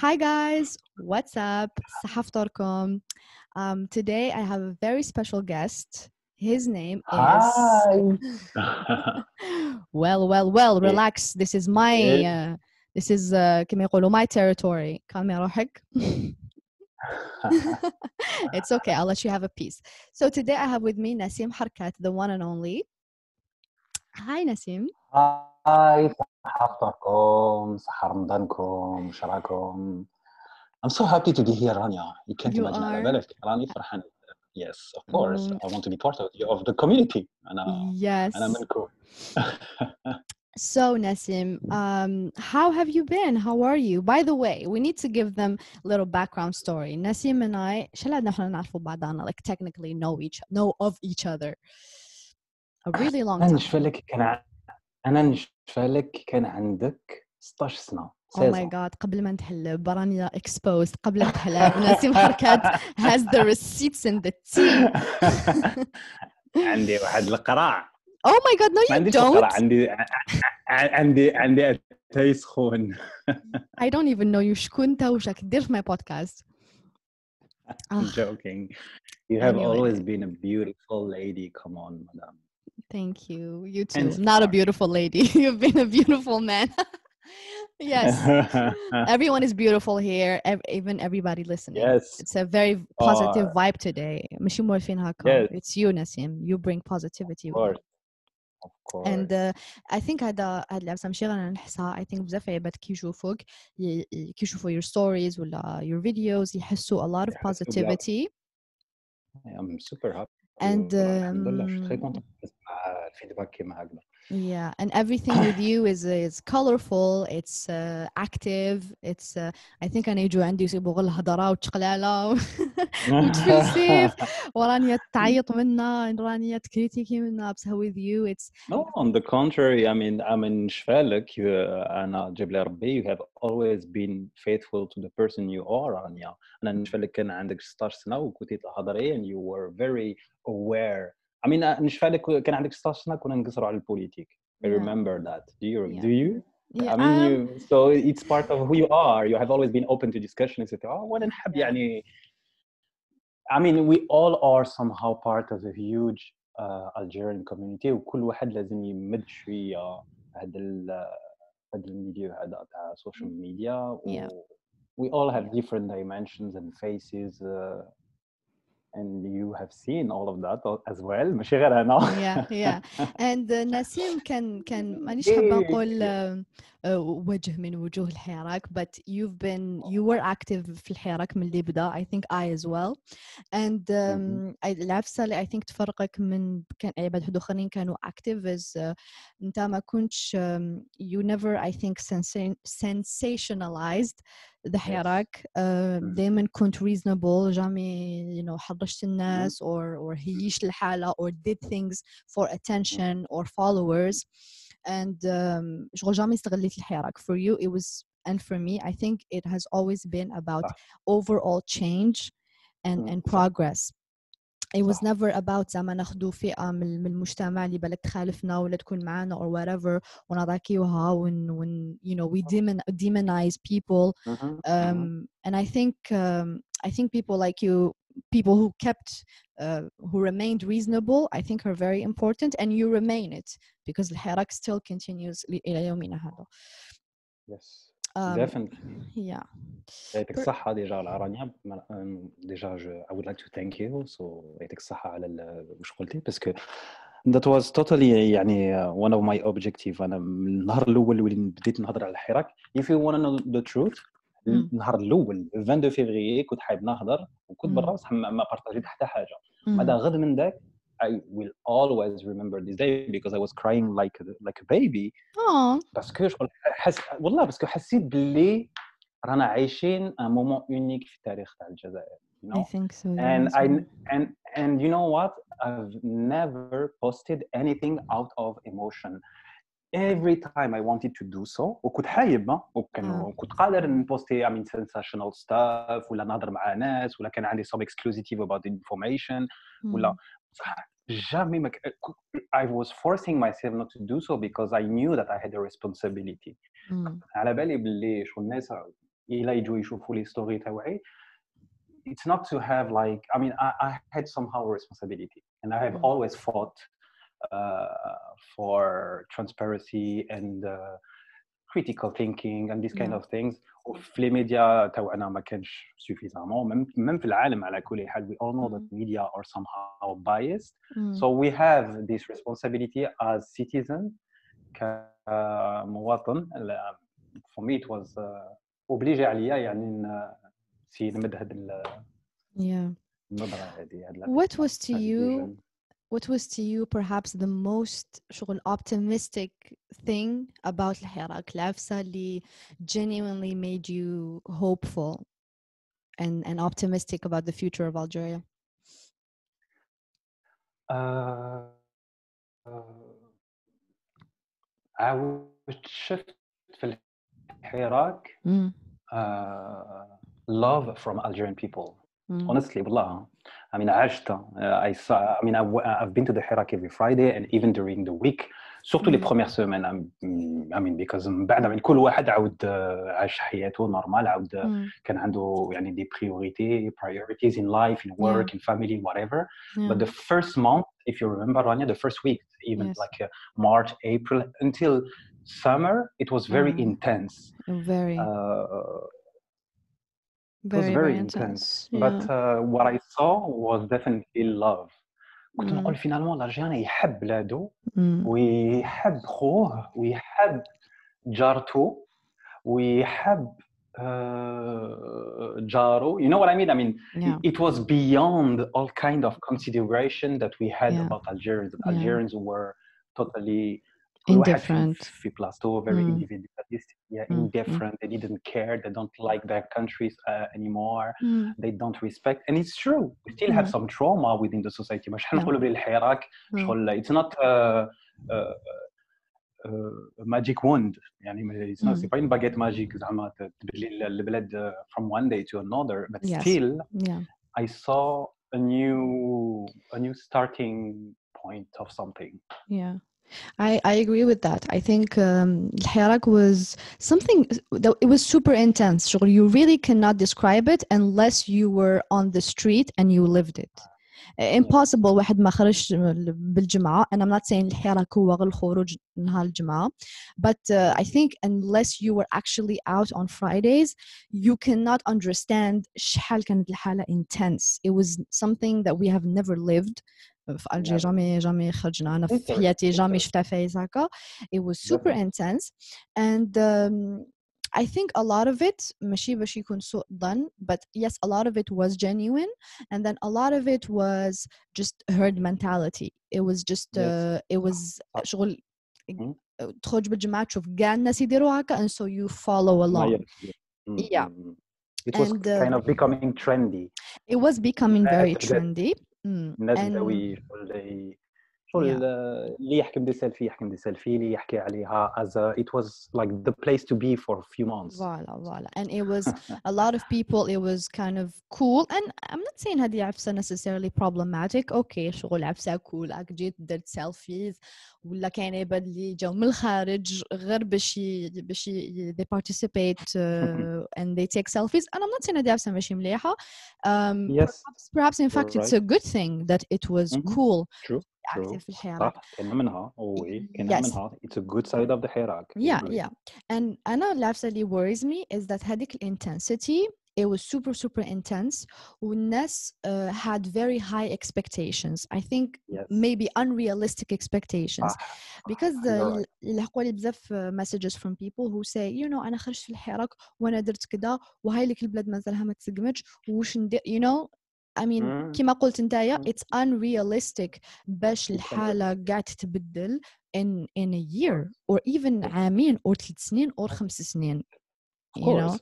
Hi guys, what's up? صحة Um, today I have a very special guest. His name is. Hi. well, well, well. Relax. This is my. Uh, this is uh, my territory. it's okay. I'll let you have a piece. So today I have with me Nassim Herkat, the one and only. Hi, Nassim. Hi. هاي صحة فطركم صحة رمضانكم شراكم I'm so happy to be here Rania you can't You imagine على are. بالك راني فرحان yes of course Mm. I want to be part of, of the community أنا Yes. أنا منكم So Nasim, um, how have you been? How are you? By the way, we need to give them a little background story. Nasim and I, شلنا نحن نعرفوا بعضنا, like technically know each know of each other a really long أنا time. نشفى لك كان ع- أنا فلك كان عندك 16 سنة أو ماي جاد قبل ما نتحلب برانيا اكسبوز قبل ما نتحل نسيم حركات. هاز ذا ريسيتس ان ذا تي عندي واحد القراع أو ماي جاد نو يو دونت عندي عندي عندي اتاي سخون اي دونت ايفن نو يو شكون أنت واش راك دير في ماي بودكاست I'm آه. joking. You have anyway. always been a beautiful lady. Come on, madam. Thank you. You too. And Not a beautiful lady. You've been a beautiful man. yes. Everyone is beautiful here, ev- even everybody listening. Yes. It's a very positive uh, vibe today. Yes. It's you, Nassim. You bring positivity. Of course. And uh, I think هذا هاد العبسة ماشي غير نحسها I think بزاف عباد كي يشوفوك كي يشوفوا your stories uh, your videos يحسوا a lot of positivity. I'm super happy. and الحمد لله. Je suis très um, content نسمع الفيدباك كيما هكذا. Yeah, and everything with you is is colorful. It's uh, active. It's uh, I think أنا يجوا عندي يصيبوا غير الهضرة وتقلالة وتفلسف ورانيا تعيط منا رانيا تكريتيكي منا بصح with you it's No, on the contrary. I mean, I mean, شفالك you, أنا جاب لي ربي. You have always been faithful to the person you are, Anya. أنا نشفالك كان عندك 16 سنة وكنتي تهضري and you were very aware. I mean, نشفالك كان عندك 16 سنة كنا نقصروا على البوليتيك. I Yeah. remember that. Do you? Yeah. Do you? yeah I mean, um, you. So it's part of who you are. You have always been open to discussion, etc. Oh, وانا نحب Yeah. يعني. I mean, we all are somehow part of a huge uh, Algerian community وكل واحد لازم يمد شوية هذا ال هذا الميديا هذا تاع السوشيال ميديا Yeah. we all have different dimensions and faces uh, and you have seen all of that as well ماشي غير أنا yeah yeah and uh, نسيم كان كان مانيش حابة إيه. نقول uh, uh, وجه من وجوه الحراك but you've been you were active في الحراك من اللي بدا I think I as well and um, I- العفسة اللي I think تفرقك من كان عباد حد آخرين كانوا active is uh, أنت ما كنتش um, you never I think sensa- sensationalized the حراك uh, دايما كنت reasonable جامي you know حرشت الناس or or هيش الحالة or did things for attention or followers and um, شغل جامي استغليت الحراك for you it was and for me I think it has always been about صح. overall change and مم، and صح. progress it was صح. never about زعما ناخدو فئة من من المجتمع اللي بالك تخالفنا ولا تكون معانا or whatever ونضاكيوها ون, ون you know we demon, demonize people مهم، مهم. um, and I think um, I think people like you, people who kept, uh, who remained reasonable, I think are very important, and you remain it because الحراك still continues ل- إلى يومنا هذا. Yes, Um, definitely. yeah. يعطيك Per- الصحة ديجا العرانية ديجا جو I would like to thank you so يعطيك الصحة على ال- وش قلتي باسكو that was totally يعني uh, one of my objective أنا من النهار الأول اللي بديت نهضر على الحراك if you want to know the truth مم. النهار الأول 22 فيفري كنت حايب نهضر وكنت. برا بصح ما بارطاجيت حتى حاجة Mm. بعد غد من ذاك I will always remember this day because I was crying like a, like a baby Oh, باسكو شغل حس والله باسكو حسيت باللي رانا عايشين ان مومون اونيك في التاريخ تاع الجزائر you I know think so. Yeah, and I and and you know what I've never posted anything out of emotion every time I wanted to do so وكنت حايب ها، وكان آه. كنت قادر نبوستي I mean sensational stuff ولا نهضر مع ناس ولا كان عندي some exclusive about information ولا Mm. صح jamais ما ك- I was forcing myself not to do so because I knew that I had a responsibility Mm. على بالي باللي شغل الناس الى يجوا يشوفوا لي ستوري تاوعي it's not to have like i mean i, I had somehow a responsibility and i have Mm. always fought uh, for transparency and uh, critical thinking and these kind Yeah. of things وفي لي ميديا تاعنا ما كانش سوفيزامون ميم ميم في العالم على كل حال we all know that media are somehow biased Mm. so we have this responsibility as citizen كمواطن لا- for me it was uh, obligé عليا يعني ن- نسي نمد هاد ال- yeah النظرة هذه هاد ال- what was to هاد you الvision. what was to you perhaps the most شغل optimistic thing about الحراك العفسة اللي genuinely made you hopeful and, and optimistic about the future of Algeria آه، آه، عاود شفت في الحراك mm. آه، love from Algerian people Mm. honestly والله I mean عشت uh, I saw I mean I've, I've been to the Hirak every Friday and even during the week surtout les Mm. premières semaines I'm, I mean because من بعد من كل واحد عاود آه، عاش حياته نورمال عاود آه، Mm. كان عنده يعني دي priority priorities in life in work in family whatever Yeah. but the first month if you remember Rania the first week even Yes. like uh, March April until summer it was very Mm. intense very uh, it very was very intense, but yeah. uh, what I saw was definitely love كنت Mm. نقول فينالمون الارجيان يحب بلادو Mm. ويحب خوه ويحب جارته ويحب uh, جارو you know what I mean I mean yeah it was beyond all kind of consideration that we had Yeah. about Algerians Yeah. Algerians were totally كل واحد فيهم indifferent في بلاصتو very Mm. individualistic yeah, Mm, mm. indifferent they didn't care they don't like their countries uh, anymore Mm. they don't respect and it's true we still have Mm. some trauma within the society مش Yeah. حنقولوا بلي الحراك Mm. شغل it's not a, a, a magic wand يعني ما- it's not Mm. it's not baguette magic زعما ت- تبدلي البلاد uh, from one day to another but Yes. still yeah I saw a new a new starting point of something Yeah, I, I agree with that. I think um, الحراك was something that it was super intense. شغل You really cannot describe it unless you were on the street and you lived it. Impossible واحد ما خرج بالجمعة and I'm not saying الحراك هو غير الخروج نهار الجمعة but uh, I think unless you were actually out on Fridays you cannot understand شحال كانت الحالة intense it was something that we have never lived في الجيريا Never. جامي جامي خرجنا انا في Bitter, حياتي جامي bitter. شفتها فايز هكا it was super Definitely. intense and um, I think a lot of it ماشي باش يكون سوء ظن but yes a lot of it was genuine and then a lot of it was just herd mentality it was just Yes. uh, it was صح. شغل Mhm. تخرج بالجماعة تشوف كاع الناس يديروا هكا and so you follow ما along يبكي. Mm, Yeah. mm, mm. it was And, kind uh, of becoming trendy it was becoming very الناس بدات- trendy الناس And... ندوي اللي يحكم دي سيلفي يحكم دي سيلفي اللي يحكي عليها as a, it was like the place to be for a few months Voila, voila. And it was a lot of people, it was kind of cool. And I'm not saying هذه عفسة necessarily problematic. Okay, شغل عفسة cool. راك جيت درت selfies ولا كاين عباد اللي جاو من الخارج غير باش ي- باش ي- they participate uh, and they take selfies. And I'm not saying هذه عفسة ماشي مليحة. Um, Yes. perhaps, perhaps in fact it's a good thing that it was Mhm. cool. True, active true. في الحراك. صح كان منها وي كان Yes. منها it's a good side of the حراك Yeah, Agree. yeah. And أنا العفسة اللي worries me is that هذيك ال intensity it was super super intense والناس uh, had very high expectations I think yes maybe unrealistic expectations صح because you're uh, right. يلحقوا لي بزاف uh, messages from people who say you know أنا خرجت في الحراك وأنا درت كذا وهاي لك البلاد مازالها ما تسقمتش وش ندير you know I mean مم. كما قلت نتايا مم. it's unrealistic باش It's الحالة قاعد تتبدل in in a year or even عامين or ثلاث سنين or خمس سنين Of you know course.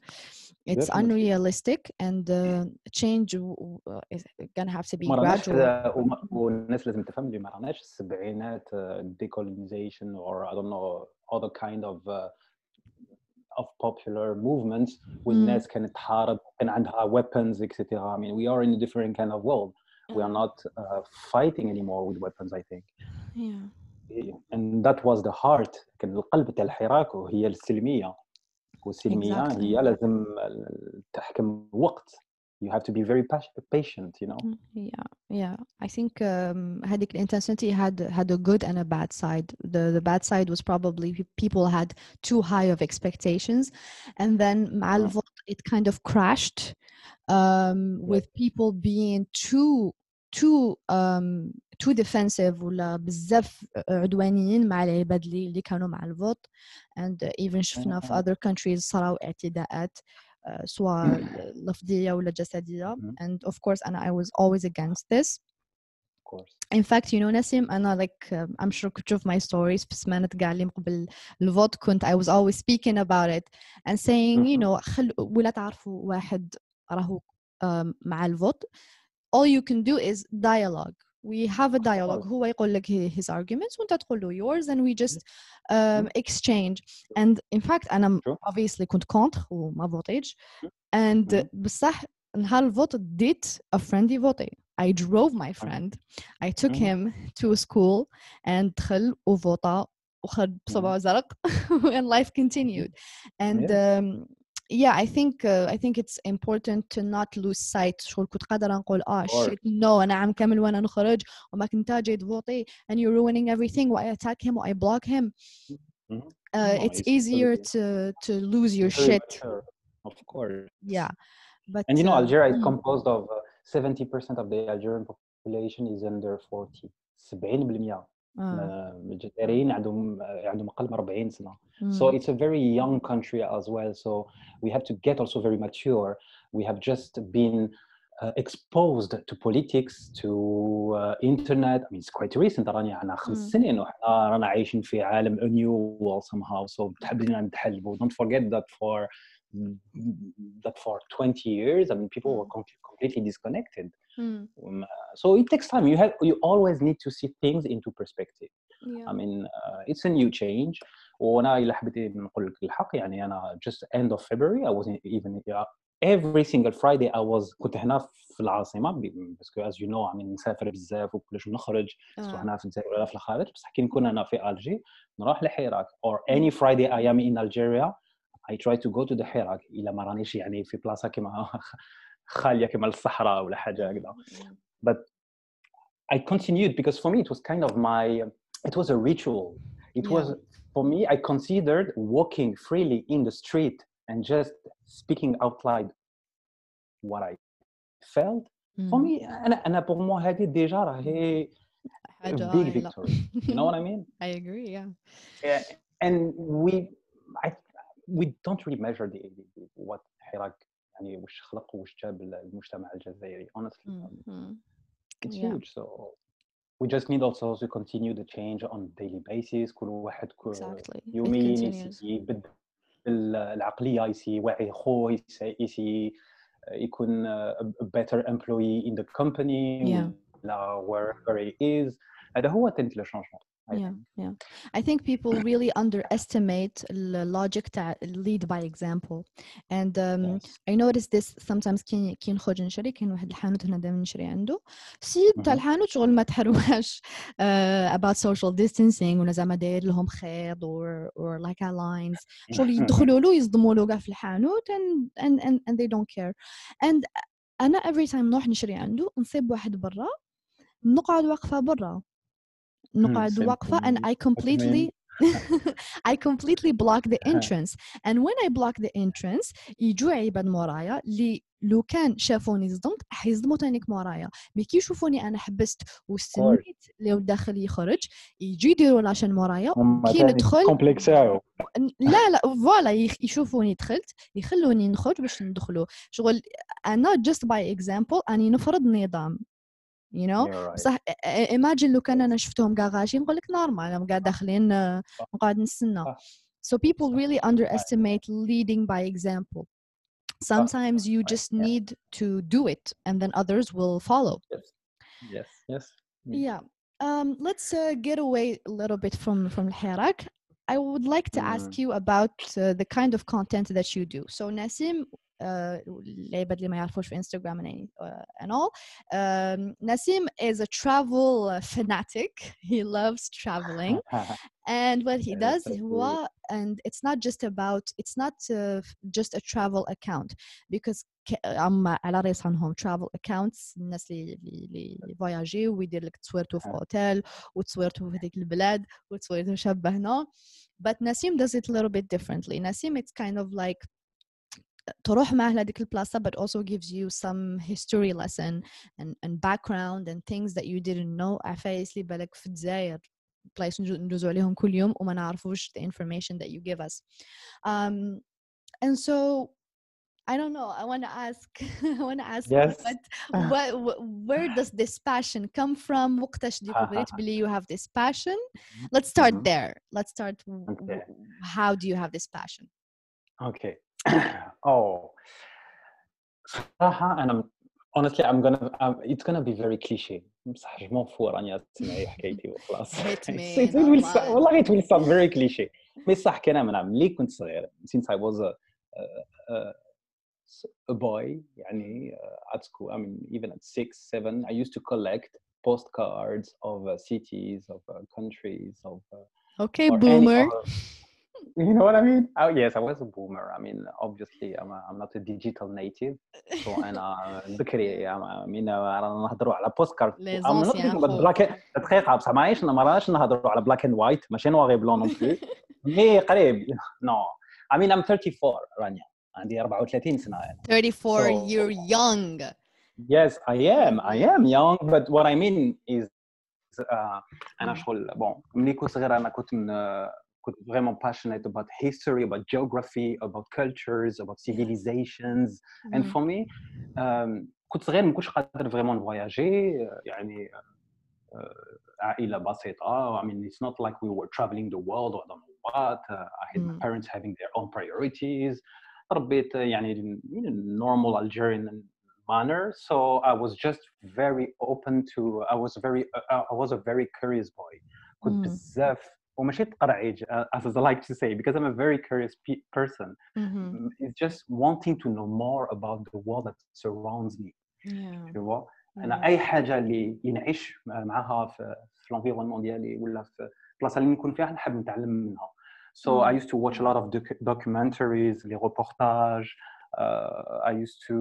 it's Definitely. unrealistic and uh, change w- w- uh, is gonna have to be ما راناش gradual كذا وما- والناس لازم تفهم اللي ما راناش السبعينات decolonization or I don't know other kind of uh, of popular movements والناس كانت تحارب كان عندها weapons etc. I mean we are in a different kind of world. We are not uh, fighting anymore with weapons I think. yeah And that was the heart كان القلب تاع الحراك وهي السلمية. والسلميه Exactly. هي لازم تحكم الوقت you have to be very pas- patient you know Mm, Yeah, yeah. I think um, هذيك intensity had had a good and a bad side. The the bad side was probably pe- people had too high of expectations, and then مع Mm. الفوت it kind of crashed um, with people being too too um, too defensive ولا بزاف عدوانيين مع العباد اللي اللي كانوا مع الفوت and even شفنا في Mhm. other countries صراو اعتداءات uh, سواء لفظية ولا جسدية Mhm. and of course أنا I was always against this of course in fact you know نسيم أنا like um, I'm sure كنت تشوف my stories في سمانة كاع اللي قبل الفوت كنت I was always speaking about it and saying you Mhm. know خل ولا تعرفوا واحد راهو um, مع الفوت all you can do is dialogue we have a dialogue course. هو يقول لك he- his arguments وانت تقول له yours and we just um, exchange and in fact انا م- True. obviously كنت contre وما فوتيتش and Mhm. بصح نهار الفوت ديت a friend يفوتي I drove my friend I took Mhm. him to school and دخل وفوتا وخد بصبعه زرق and life continued and um, yeah I think uh, I think it's important to not lose sight شغل كنت قادرة نقول اه course. shit no أنا عم كامل وأنا نخرج وما كنت جاي تفوتي and you're ruining everything و I attack him or I block him Mhm. uh, No, it's it's easier totally- to to lose your Very shit mature, of course yeah but And you know, uh, Algeria is mm, composed of uh, 70% of the Algerian population is under 40 70% uh, من الجزائريين عندهم عندهم اقل من 40 سنه mm, so it's a very young country as well so we have to get also very mature we have just been uh, exposed to politics to uh, internet I mean it's quite recent راني عنا خمس Mm. سنين وحنا رانا عايشين في عالم a new world somehow so حابين نتحلبوا don't forget that for that for 20 years I mean people were com- completely disconnected mm, Um, so it takes time you have you always need to see things into perspective yeah I mean uh, it's a new change وانا الا حبيت نقول لك الحق يعني انا just end of February I wasn't even yeah, every single Friday I was كنت هنا في العاصمه باسكو as you know I mean نسافر بزاف وكلش نخرج سواء آه. هنا في الجزائر ولا في الخارج بصح كي نكون انا في الجي نروح لحراك or any Friday I am in Algeria I try to go to the حراك الا ما رانيش يعني في بلاصه كيما خاليه كيما الصحراء ولا حاجه هكذا but I continued because for me it was kind of my it was a ritual. It Yeah. was for me I considered walking freely in the street and just speaking out loud what I felt. For Mm. me أنا أنا pour moi هذه déjà راهي a حاجة big هايلة. victory. You know what I mean? I agree yeah Yeah, and we I we don't really measure the, the, the what حراك يعني وش خلق وش جاب المجتمع الجزائري honestly. Mhm. it's Yeah. huge so we just need also to continue the change on daily basis كل واحد كل exactly يوميا يسي يبدل العقليه يسي يوعي خوه يسي, يكون a a better employee in the company Yeah. wherever he is هذا هو تنت لو changement I yeah think. yeah I think people really underestimate the logic تاع lead by example and um, Yes. I notice this sometimes كي كي نخرج نشري كاين واحد الحانوت هنا دائما نشري عنده السيد تاع مهم. الحانوت شغل ما تحرواش uh, about social distancing ولا زعما داير لهم خيط or or like a lines شغل يدخلوا له يصدموا له كاع في الحانوت and and and, and they don't care and انا every time نروح نشري عنده نصيب واحد برا نقعد واقفه برا نقعد for and. I completely I completely block the entrance. And when I block the entrance يجوا عباد مورايا اللي لو كان شافوني صدمت حيصدموا تانيك مورايا. مي كي يشوفوني أنا حبست واستنيت اللي داخل يخرج يجوا يديروا لاشن مورايا كي ندخل لا لا فوالا يشوفوني دخلت يخلوني نخرج باش ندخلوا شغل أنا just by example أني نفرض نظام. you know? بصح ايماجين لو كان انا شفتهم كاع غاشي نقول لك نورمال راهم داخلين نقعد نستنى. So people really underestimate leading by example. Sometimes you just need to do it, and then others will follow. Yes, yes, yes. Yeah. Um, let's uh, get away a little bit from from Hirak. I would like to ask you about uh, the kind of content that you do. So Nassim العباد اللي ما يعرفوش في انستغرام and, uh, and all um, Nassim is a travel fanatic he loves traveling and what he does هو and it's not just about it's not uh, just a travel account because عم على راسي عنهم travel accounts الناس اللي اللي اللي فواياجي ويدير لك تصويرته في اوتيل وتصويرته في هذيك البلاد وتصويرته شابه هنا but Nassim does it a little bit differently Nassim it's kind of like تروح معه لهذيك البلاصة but also gives you some history lesson and, and background and things that you didn't know عفايس اللي بالك في الجزائر place ندوزو عليهم كل يوم وما نعرفوش the information that you give us um, and so I don't know. I want to ask. I want to ask. Yes. What, what, what, where does this passion come from? وقتاش découvert بلي you have this passion? Let's start Mhm. there. Let's start. w- Okay. w- How do you have this passion? Okay. oh. صراحة أنا honestly I'm gonna um, it's gonna be very cliche بصح جو m'en fous راني تسمعي حكايتي وخلاص Hit me, It will normal. sound- والله it will sound very cliche مي صح كلام نعم ملي كنت صغير since I was a, a, a, a boy يعني uh, at school I mean even at six seven I used to collect postcards of uh, cities of uh, countries of uh, Okay, or any boomer. You know what I mean? Oh yes, I was a boomer. I mean, obviously, I'm, a, I'm not a digital native. So أنا ذكري I mean رانا نهضروا على بوستكارد Les I'm not خويا. black دقيقة بصح ماهيش ما راش نهضروا على black and white ماشي نواغي بلون نون بلو مي قريب no I mean I'm 34 رانيا عندي 34 سنة أنا. 34. So- You're young. Yes, I am. I am young, but what I mean is uh, Mm. شغل bon ملي كنت صغير أنا كنت من, uh, كنت vraiment passionate about history, about geography, about cultures, about civilizations. And Mhm. for me um, كنت صغير ما كنتش قادر vraiment نفواياجي يعني uh, عائلة بسيطة. I mean, it's not like we were traveling the world or I don't know what. Uh, I had my Mm. parents having their own priorities. تربيت يعني in a normal Algerian manner. So I was just very open to. I was very. Uh, I was a very curious boy. كنت Mm. بزاف وماشي تقرعيج uh, as I like to say because I'm a very curious pe- person. Mhm. Mm, It's just wanting to know more about the world that surrounds me. Yeah. Tu vois? انا yeah. اي حاجه اللي اللي نعيش معاها في في الانفيرونمون ديالي ولا في البلاصه اللي نكون فيها نحب نتعلم منها so I Mm. used to watch a lot of doc- documentaries les reportages uh, I used to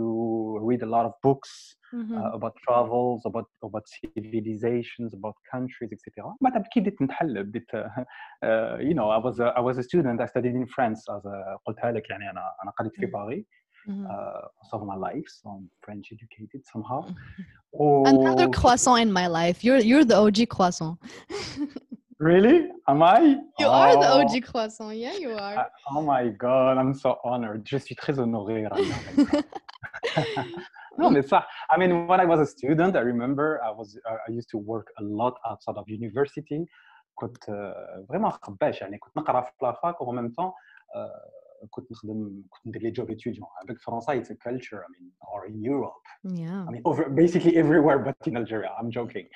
read a lot of books Mhm. uh, about travels about about civilizations about countries etc بعد كي بديت نتحل بديت uh, you know I was a, I was a student I studied in France as a, قلتها لك يعني انا انا قريت في Mm. باريس Mhm. uh, most of my life so I'm French educated somehow Another Oh, croissant in my life. You're you're the OG croissant. Really? Am I? You are the Oh, OG croissant. Yeah, you are. I- oh my god, I'm so honored. Je suis très honoré. Rania. no, mais ça. I mean, when I was a student, I remember I was uh, I used to work a lot outside of university. كنت uh, vraiment خباش يعني كنت نقرا في لافاك و même temps uh, كنت نخدم كنت ندير لي جوب étudiant avec فرنسا it's a culture I mean or in Europe yeah. I mean over basically everywhere but in Algeria I'm joking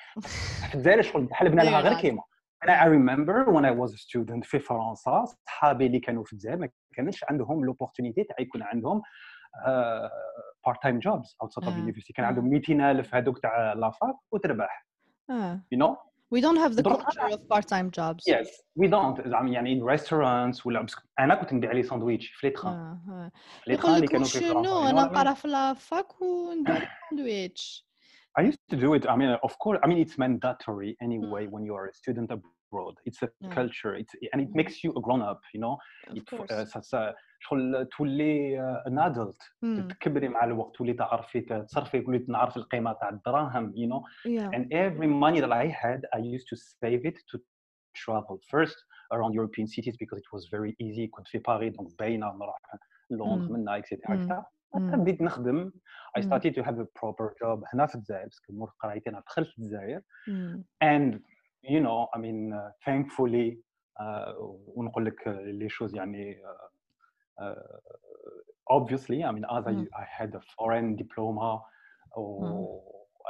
في الجزائر شغل حلبنا لها غير Very كيما انا I remember when I was a student في فرنسا صحابي اللي كانوا في الجزائر ما كانش عندهم لوبورتونيتي تاع يكون عندهم بارت تايم جوبز outside of آه، university كان آه. عندهم 200000 هذوك تاع لافاك وتربح Ah, you know we don't have the دروك culture of part-time jobs. yes we don't زعما يعني in restaurants ولا بس انا كنت ندير عليه ساندويتش في لي تخان آه، آه. في لي تخان يقول اللي لك كانوا في فرنسا شنو you know انا what I mean? نقرا في لافاك وندير ساندويتش I used to do it. I mean, of course. I mean, it's mandatory anyway when you are a student abroad. It's a Yeah. culture. It's and it Mhm. makes you a grown up. You know, of it, course uh, ça- ça- شغل تولي uh, an adult. Hmm, تكبري مع الوقت تولي تعرفي تصرفي تولي نعرف القيمة تاع الدراهم. You know, yeah and every money that I had, I used to save it to travel first around European cities because it was very easy. كنت في باريس donc باينة نروح لندن Mm. منها etc. Mm. etc. Mm. بديت نخدم I Mm. started to have a proper job هنا في الجزائر باسكو مور قرايتي انا دخلت الجزائر Hmm, and you know I mean uh, thankfully uh, ونقول لك uh, les choses يعني uh, uh, obviously I mean as I, Mm. I had a foreign diploma or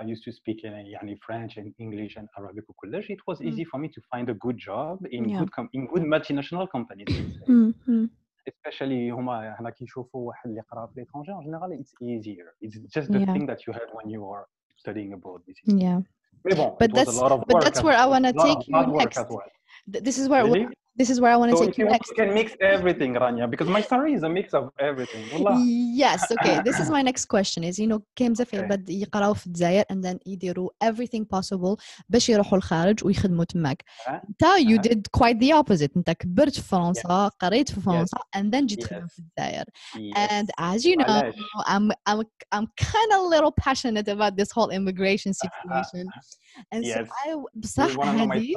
I used to speak in يعني French and English and Arabic وكلش it was Mm. easy for me to find a good job in Yeah. good com- in good multinational companies hmm, hmm. especially هما هنا كيشوفوا واحد اللي قرا في l'étranger en général it's easier it's just the Yeah. thing that you have when you are studying abroad basically. yeah Mais bon, But it was that's- a lot of but work that's as- where I wanna a lot of take you hard work next. as well. Th- this is where Really? this is where I want to So take if you you want, next you can mix everything, Rania, because my story is a mix of everything. والله. Yes, okay. This is my next question is you know كاين بزاف Okay. عباد يقراو في الجزائر and then يديروا everything possible باش يروحوا الخارج ويخدموا تماك. أه. انت you أه. did quite the opposite انت كبرت في فرنسا قريت في فرنسا and then جيت Yes. تخدم في الجزائر. Yes. And as you know, علاش؟ I'm I'm I'm kind of a little passionate about this whole immigration situation. And so Yes. I You بصح wanna know my هذه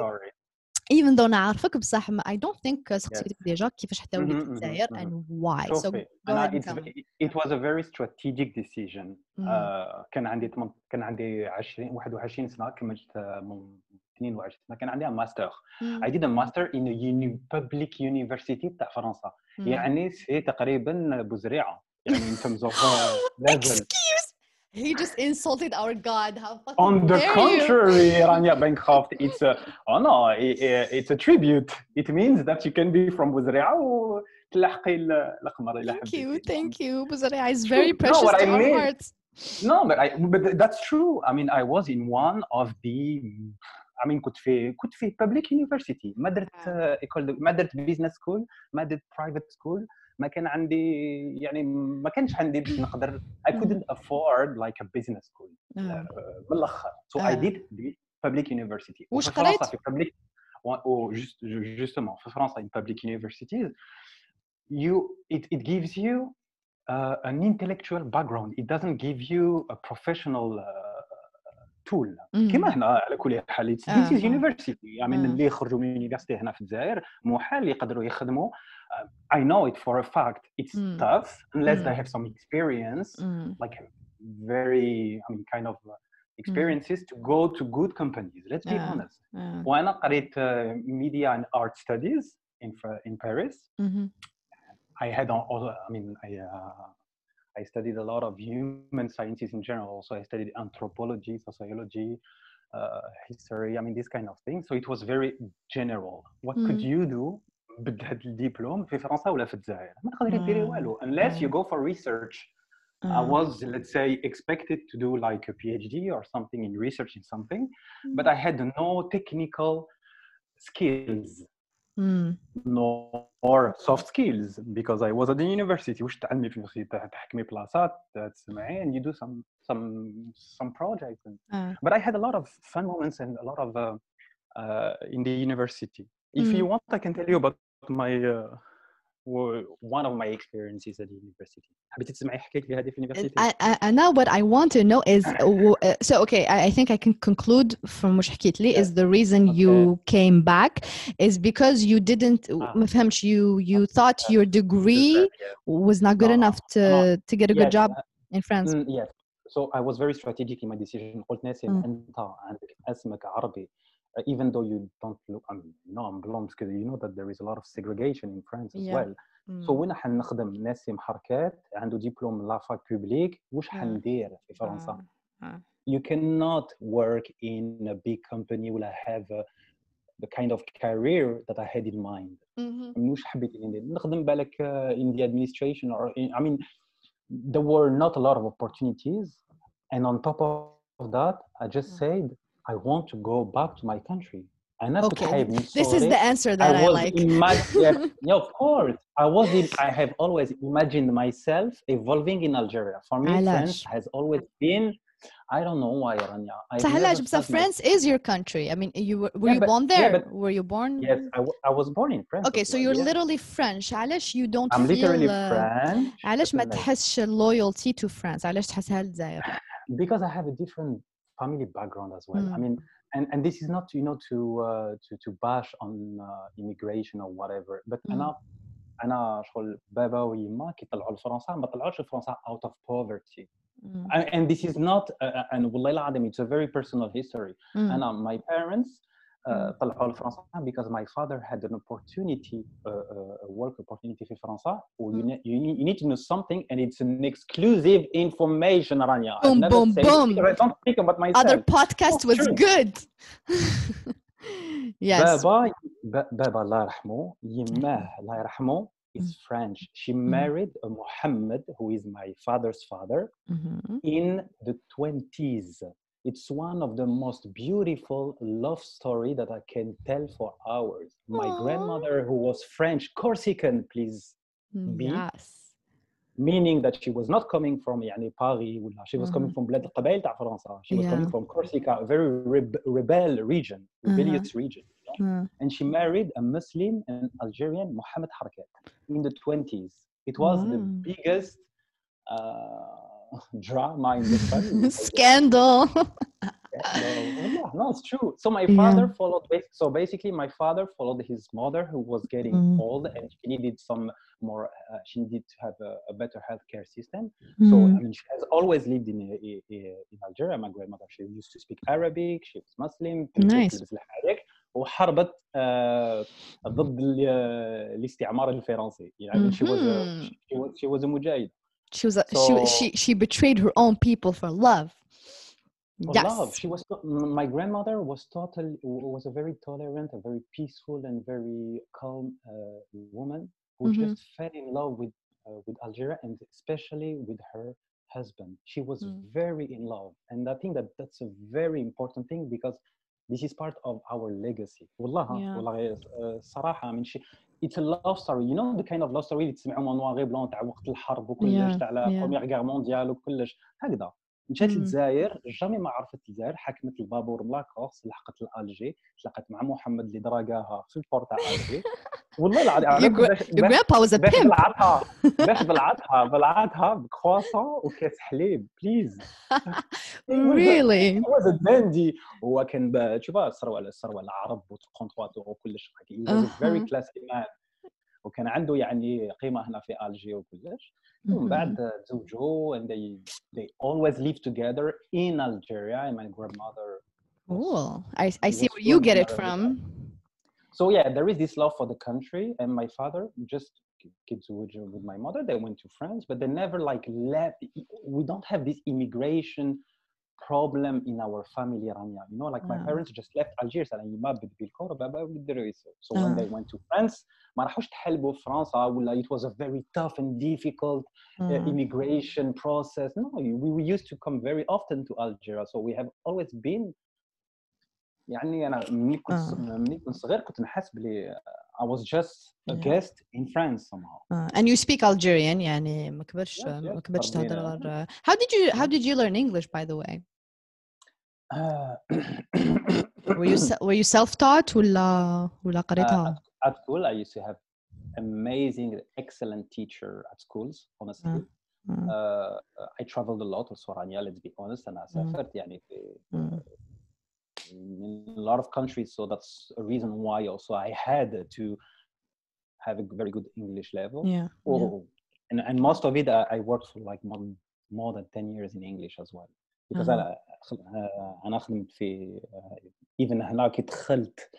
even though نعرفك بصح اي دونت ثينك سقسيتك ديجا كيفاش حتى mm-hmm, وليت mm-hmm, الجزائر mm-hmm. and why. So it was a very strategic decision. Uh, كان عندي كان عندي 20 21 سنة كما آه، من 22 سنة كان عندي ماستر mm. I did a master in a public university تاع فرنسا. Mm. يعني سي تقريبا بوزريعه يعني in terms of آه، level. He just insulted our God. How On the contrary, you? Rania Bancroft, it's a oh no, it, it's a tribute. It means that you can be from Bouzareah. Thank you, thank you. Bouzareah is very precious no, to I our mean, hearts. No, but I, but that's true. I mean, I was in one of the. I mean, could be could be public university. Madrid, درت uh, business school, Madrid private school. ما كان عندي يعني ما كانش عندي باش نقدر I couldn't afford like a business school آه. بالاخر so I آه. did public university واش قريت؟ في public justement في فرنسا in public universities you it, it gives you uh, an intellectual background it doesn't give you a professional uh, tool Mm. كما هنا على كل حال it's- آه، this is آه. university يعني آه. اللي يخرجوا من يونيفرسيتي هنا في الجزائر محال يقدروا يخدموا uh, I know it for a fact it's Mm. tough unless Mm. they have some experience Mm. like very I mean kind of uh, experiences to go to good companies let's be Yeah. honest آه. وانا قريت uh, media and art studies in Fr- in Paris Mhm. I had al- also I mean I uh, I studied a lot of human sciences in general also I studied anthropology sociology uh, history I mean this kind of thing so it was very general what could Mm. you do بهذا الدبلوم في فرنسا ولا في الجزائر ما تقدري ديري Mm. والو unless you Mm. go for research I آه. was, let's say, expected to do like a PhD or something in research in something, but I had no technical skills, Mm. nor soft skills because I was at the university. واش تعلمي في اليونيفرسيتي تحكمي بلاصات تسمعي and you do some some some projects. And, آه. but I had a lot of fun moments and a lot of uh, uh, in the university. If you Mm. want, I can tell you about my uh, w- one of my experiences at the university. حبيتي تسمعي حكاية لي هذه في اليونيفرسيتي؟ I, I, and now what I want to know is w- uh, so okay I, I think I can conclude from وش حكيت لي is the reason you came back is because you didn't Ah. ما فهمتش you you thought your degree was not good No, enough to to get a good Yes, job uh, in France mm, yes. So I was very strategic in my decision. قلت ناسي Mm. أنت عندك اسمك عربي uh, even though you don't look I mean no I'm blonde because you know that there is a lot of segregation in France as Yeah. well Mm. so وين حنخدم ناسي محركات عنده دبلوم لا فاك بوبليك واش Mm. حندير في فرنسا آه. آه. you cannot work in a big company ولا have a, the kind of career that I had in mind Mhm. مش حبيت اللي ندير نخدم بالك uh, in the administration or in, I mean there were not a lot of opportunities and on top of that I just Mm. said I want to go back to my country أنا كنت Okay, حابب this is the answer that I, I was like imag- yeah, yeah, of course. I was in, I have always imagined myself evolving in Algeria. For me, علاش؟ France has always been. I don't know why, Rania. I صح علاش never بصح felt my- France is your country I mean you were, were Yeah, you but- born yeah, there but- were you born Yes, I, w- I was born in France. okay as so well, you're yeah. literally French علاش you don't I'm feel literally uh, French. علاش ما but like- تحسش loyalty to France علاش تحسها للجزائر because I have a different family background as well. I Mm. mean, and, and this is not you know to uh, to to bash on uh, immigration or whatever. But Mm. أنا أنا شغل بابا ويما كي طلعوا لفرنسا ما طلعوش لفرنسا out of poverty. Mm. And, and this is not uh, and والله العظيم it's a very personal history. Mm. أنا my parents uh, Mm. طلعوا لفرنسا because my father had an opportunity uh, uh, a work opportunity في فرنسا و you, Mm. ne- you, need, you need to know something and it's an exclusive information Rania. I've Boom, never boom, said boom. it. I don't speak about myself other podcast Oh, was true. good yes بابا ب- بابا الله يرحمه يماه الله يرحمه is French. She married a Muhammad, who is my father's father, Mhm. in the 20s. It's one of the most beautiful love story that I can tell for hours. My Aww. grandmother, who was French, Corsican, please mm, be, yes. meaning that she was not coming from يعني, Paris, she was mm-hmm. coming from بلاد القبائل فرنسا. She was yeah. coming from Corsica, a very rebel region, mm-hmm. rebellious mm-hmm. region. You know? mm-hmm. And she married a Muslim and Algerian, Mohammed Herkat, in the 20s. It was the mm. biggest uh, drama in the family. Scandal. no, no, no, it's true. So my Yeah. father followed. bas- So basically, my father followed his mother, who was getting Mm. old, and she needed some more. Uh, she needed to have a, a better healthcare system. So Mm. I mean, she has always lived in i- i- in Algeria. My grandmother, she used to speak Arabic. She was Muslim. كانت Nice. تلبس الحراك وحاربت آه، ضد ال- الاستعمار الفرنسي. يعني she was a, Mhm. she was she was a مجاهد. She was a, she, So- she she betrayed her own people for love. For yes. love. She was to- m- my grandmother was totally was a very tolerant, a very peaceful and very calm uh, woman who Mhm. just fell in love with uh, with Algeria and especially with her husband. She was Mm. very in love, and I think that that's a very important thing because this is part of our legacy. والله ها، Yeah. والله uh, صراحة من شيء it's it's a love story. You know the kind of love story اللي تسمعوا مونوار نواغي بلون تاع وقت الحرب وكلش تاع لا بروميير غير مونديال وكلش؟ هكذا. مشات للجزائر جامي ما عرفت الجزائر حكمت البابور من لحقت الالجي تلاقت مع محمد اللي دراقاها في البورت تاع الجي والله العظيم باش بلعتها باخذ بلعتها بلعتها بكواسون وكاس حليب بليز ريلي هو زاد ماندي هو كان تشوف السروال السروال العرب وتقونطواتو وكلش فيري كلاسيك مان وكان عنده يعني قيمه هنا في الجي وكلش ومن Mhm. بعد تزوجوا and they they always live together in Algeria and my grandmother Cool. I, I It see was where you fun get to it have from. so yeah there is this love for the country and my father just kids with, with my mother they went to france but they never like left we don't have this immigration problem in our family Rania. you know like my Ah. parents just left algiers يعني ما بد بالكور بابا والدراري so when Ah. they went to france ما راحوش تحلبوا في فرنسا ولا it was a very tough and difficult uh, Mm. immigration process no we, we used to come very often to algeria so we have always been يعني انا ملي كنت آه. ملي كنت صغير كنت نحس بلي I was just a Yeah. guest in France somehow. Uh, and you speak Algerian يعني ما كبرش Yes, ما yes, كبرش تهضر تربينا. غير How did you how did you learn English by the way? Uh, Were you se- were you self-taught ولا ولا قريتها؟ at, at school, I used to have amazing, excellent teacher at schools. Honestly, Mm. uh, I traveled a lot also Rania. Let's be honest, أنا سافرت يعني في Mm. in a lot of countries, so that's a reason why also I had to have a very good English level. Yeah. Oh, yeah. and, and most of it I, I worked for like more, more than 10 years in English as well because أها. انا آه، انا خدمت في آه، even هنا كي دخلت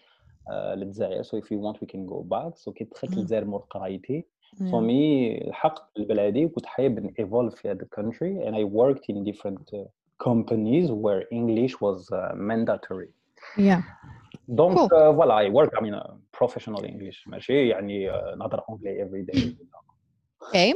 آه، للجزائر so if you want we can go back so كي دخلت مم. للجزائر مور قرايتي Yeah. for me لحقت البلادي وكنت حابب ن evolve في هذا country and I worked in different uh, companies where English was uh, mandatory Yeah. donc Cool. uh, voilà I work I mean uh, professional English ماشي يعني uh, نهضر anglais every day Okay.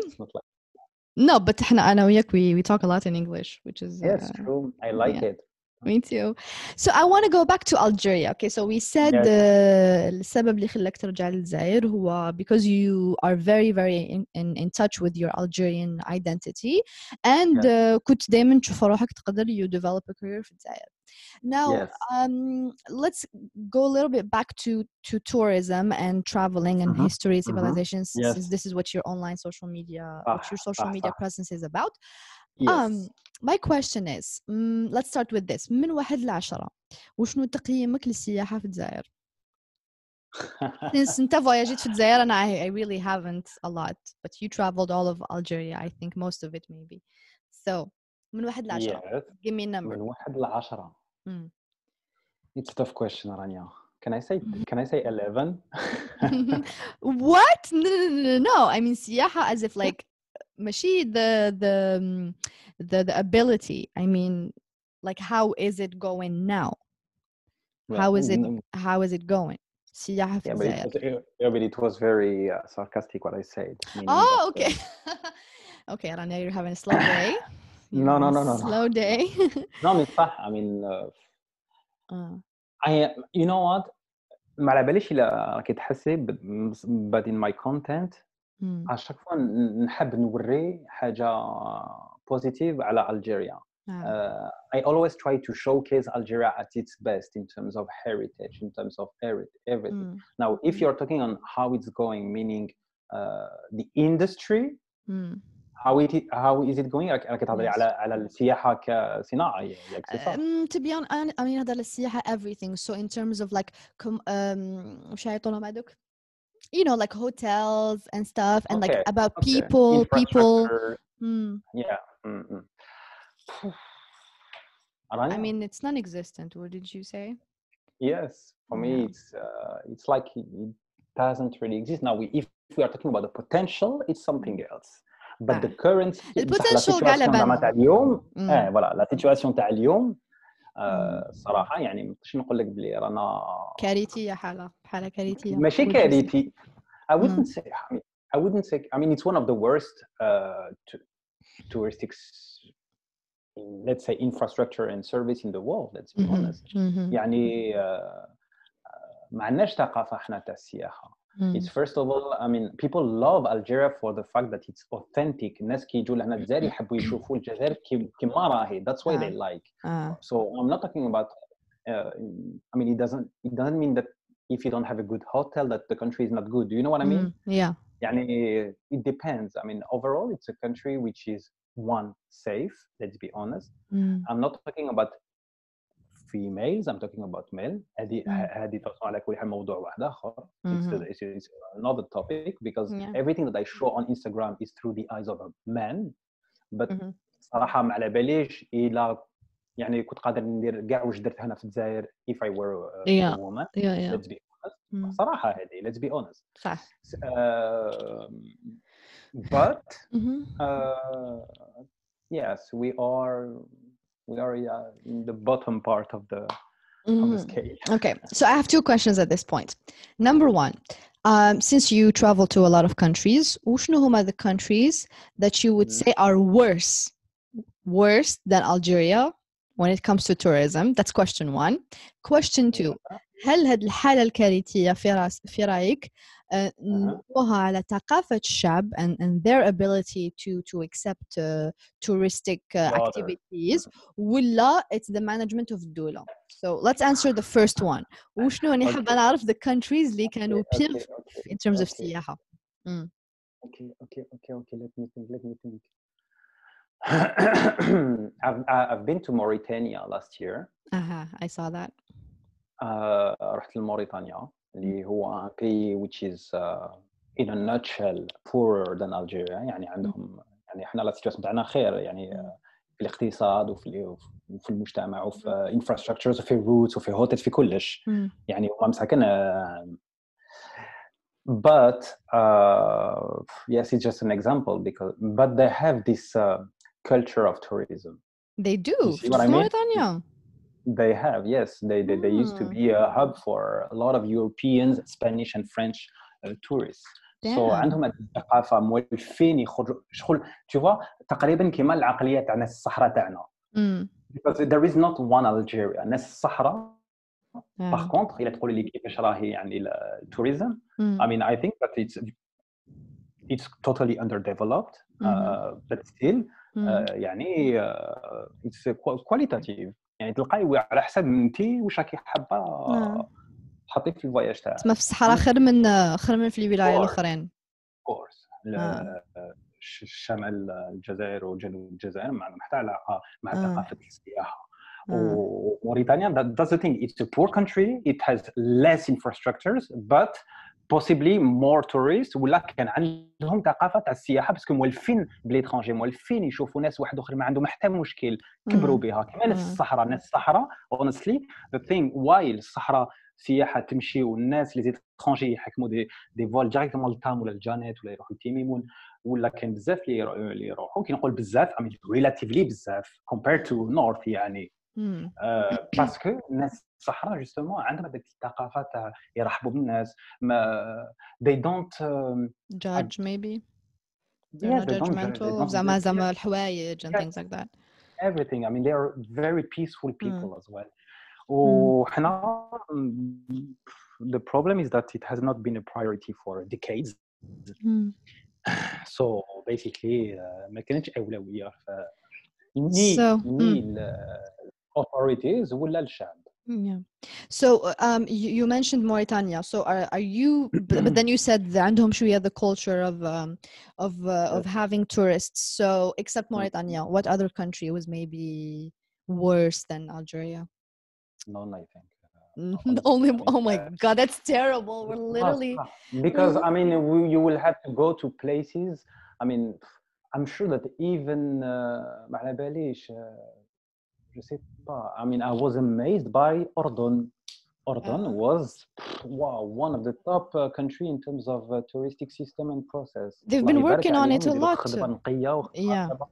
it's not like No, but احنا انا وياك we we talk a lot in English, which is yes uh, true I like yeah. it Me too. So I want to go back to Algeria. Okay, so we said Yes. uh, السبب اللي خلاك ترجع للجزائر هو because you are very very in, in, in touch with your Algerian identity and uh, كنت دايما تشوف روحك تقدر you develop a career في الجزائر. Now, Yes. um, let's go a little bit back to to tourism and traveling and Mhm, history, mhm. civilizations. Yes. Since this is what your online social media, what your صح، social صح، media صح. presence is about. yes Um, my question is, mm, let's start with this. من واحد لعشرة وشنو تقييمك للسياحة في الجزائر؟ Since انت voyaged في الجزائر and I, I really haven't a lot, but you traveled all of Algeria, I think most of it maybe. So من واحد لعشرة, yes give me a number. من واحد لعشرة Mm. It's a tough question, Rania. Can I say mm-hmm. can I say eleven? what? No, no, no, no. I mean siyaha as if like mashi the the um, the the ability. I mean like how is it going now? How is it mm, mm. how is it going? Yeah, but it it, yeah, but it was very uh, sarcastic what I said. Oh, uh, okay. okay, Aranya, you're having a slow day. You're No, no, having a no, no, no. Slow day. no, mais صح. I mean, uh, آه. I, you know what? ما على باليش الا راكي تحسي but, but in my content مم. اشاك فوا نحب نوري حاجه بوزيتيف على الجيريا آه. uh, I always try to showcase Algeria at its best in terms of heritage, in terms of every- everything. مم. Now, if you're talking on how it's going, meaning uh, the industry, مم. how it how is it going؟ راك راك تهضري Yes. على على السياحه كصناعه ياك سي صح؟ Um, to be honest, I mean هذا للسياحة everything. So in terms of like com- um وش يعيطولهم هذوك؟ You know, like hotels and stuff, and like Okay, about Okay. people, people. Infrastructure, Mm. Yeah. mm-mm. Rania? I mean, it's non-existent. What did you say? yes. For me, Yeah. it's uh, it's like it it doesn't really exist now. We, if we are talking about the potential, it's something else. But the Ah. current زعما لبالنا. تاع اليوم Mm. آه فوالا لا سيتواسيون تاع اليوم آه، الصراحه يعني ما نقدرش نقول لك بلي رانا كارثية حالة حالة كارثية. ماشي? كارثي I Mm. wouldn't say I wouldn't say I mean it's one of the worst uh, to, touristic let's say infrastructure and service in the world let's be Mhm. honest Mhm. يعني آه، آه، ما عندناش ثقافه إحنا تاع السياحه Mm. It's first of all, I mean, people love Algeria for the fact that it's authentic. الناس كيجوا لهنا الجزائر يحبوا يشوفوا الجزائر كي- كيما راهي. That's why they like. آه. So I'm not talking about. Uh, I mean, it doesn't. It doesn't mean that if you don't have a good hotel, that the country is not good. Do you know what I mean? Mm. Yeah. يعني it depends. I mean, overall, it's a country which is one safe. Let's be honest. Mm. I'm not talking about females. I'm talking about male. هذه Mm. هذه توصل على كل حال موضوع واحد آخر. It's, Mhm. it's, it's another topic because Yeah. everything that I show on Instagram is through the eyes of a man. But Mhm. صراحة ما على باليش إلا يعني كنت قادر ندير كاع واش درت هنا في الجزائر if I were a, Yeah. a woman. Yeah. Yeah. Let's be honest. Mm. صراحة هذه let's be honest. صح. Um, but Mhm. uh, yes, we are we are yeah, in the bottom part of the of the Mhm. scale. Okay, so I have two questions at this point. Number one, um, since you travel to a lot of countries, وشنو هما the countries that you would Mhm. say are worse, worse than Algeria when it comes to tourism? That's question one. Question two, هل هذه الحالة الكارثية في راس في رأيك آه، نلقوها على ثقافة الشعب and, and their ability to to accept uh, touristic uh, Got it. activities ولا it's the management of الدولة so let's answer the first one وشنو أنا حابة Okay. نعرف the countries اللي كانوا Okay, pire okay, okay, in terms of okay. السياحة Okay, okay, okay, okay. Let me think. Let me think. I've I've been to Mauritania last year. aha I saw that Uh, رحت لموريتانيا اللي هو un pays which is uh, in a nutshell poorer than Algeria يعني عندهم يعني احنا لا سيتواسيون تاعنا خير يعني uh, في الاقتصاد وفي وفي المجتمع وفي infrastructures وفي routes وفي hotels في كلش Mm. يعني هما مساكن uh, but uh, yes it's just an example because but they have this uh, culture of tourism they do You see في what I mean? موريتانيا they have yes they, they they used to Hmm. be a hub for a lot of europeans spanish and french uh, tourists so Damn. عندهم هاد الثقافه مولفين يخرجوا شغل tu vois تقريبا كيما العقليه تاع ناس الصحراء تاعنا Mm. because there is not one Algeria ناس الصحراء Yeah. باغ كونتر الا تقول لي كيفاش راهي يعني التوريزم Mm. I mean, I think that it's it's totally underdeveloped, Mhm. uh, but still Mm. uh, يعني uh, it's qu- qualitative يعني تلقاي على حسب انت واش راكي حابة نعم. تحطي في الفواياج تاعك تسمى في الصحراء خير من خير من في الولايات Sure. الأخرين كورس آه. شمال الجزائر وجنوب الجزائر ما عندهم حتى علاقه مع. ثقافه السياحة آه. وموريتانيا that, that's the thing it's a poor country it has less infrastructures but possibly more tourists ولا كان عندهم ثقافة تاع السياحة باسكو مولفين بليترونجي مولفين يشوفوا ناس واحد آخرين ما عندهم حتى مشكل كبروا. بها كما ناس. الصحراء ناس الصحراء honestly the thing why الصحراء سياحة تمشي والناس لي زيترونجي يحكموا دي دي فول ديريكتومون للتام ولا الجانيت ولا يروحوا لتيميمون ولا كاين بزاف اللي يرو- اللي يروحوا كي نقول بزاف relatively بزاف compared to north يعني Hmm. باسكو الناس الصحراء جوستومون عندهم هذيك الثقافه تاع يرحبوا بالناس ما they don't um, judge maybe they're yeah, not judgmental زعما. زعما الحوايج and things like that everything I mean they are very peaceful Mm. people as well وحنا the problem is that it has not been a priority for decades Hmm. so basically uh, ما كانتش اولويه ف ني ني authorities ولا الشعب Yeah. So um, you, you mentioned Mauritania. So are, are you? But, but then you said that عندهم شوية the culture of um, of uh, of having tourists. So except Mauritania, what other country was maybe worse than Algeria? none I think Mhm. Only. Oh my God, that's terrible. We're literally. because I mean we, you will have to go to places I mean I'm sure that even uh, je sais pas I mean I was amazed by Ordon Ordon Yeah. was wow one of the top uh, country in terms of uh, touristic system and process They've الله been يبارك working on عليهم، it a يديروا lot. خدمة نقية وخدمة Yeah. طيبة.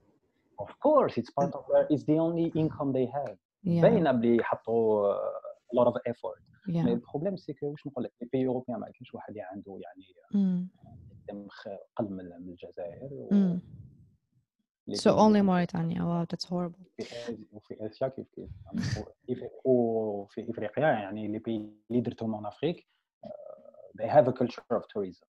of course it's part of their it's the only income they have Yeah. باينه بلي حطوا uh, a lot of effort مي Yeah. البروبليم سي كو واش نقول لك لي بي اوروبيان ما كاينش واحد اللي عنده يعني Mm. قدام خ- قل من من الجزائر و- Mm. لي So only Mauritania. Wow, that's horrible. وفي آسيا كيف كيف؟ يعني وفي إفريقيا يعني لي بي اللي درتهم من افريك they have a culture of tourism.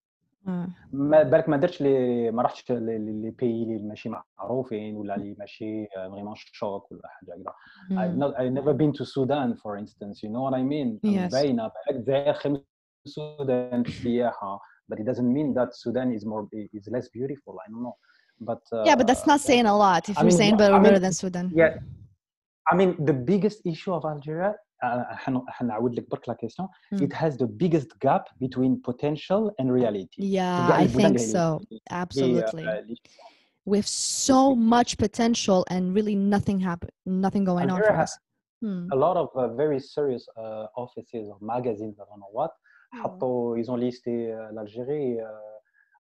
Uh, ما بالك ما درتش لي ما رحتش لي بي اللي ماشي معروفين ولا اللي ماشي فريمون شوك ولا حاجة هكذا I've not I've never been to Sudan for instance. You know what I mean? Yes. باينة. بالك الجزائر خمس السودان في السياحه but it doesn't mean that Sudan is more is less beautiful. I don't know. but uh, Yeah, but that's not saying a lot. If I you're mean, saying I better, mean, better than Sudan. yeah I mean the biggest issue of Algeria uh, حن- حنعاود لك برك لا كيسيون Mm. it has the biggest gap between potential and reality Yeah, كاع I البلدان think اللي- so. اللي- Absolutely. اللي- We have so much potential and really nothing happen, nothing going on for Algeria us. Hmm. a lot of uh, very serious uh, offices or magazines I don't know what حطوا ils ont listé uh, l'Algérie uh,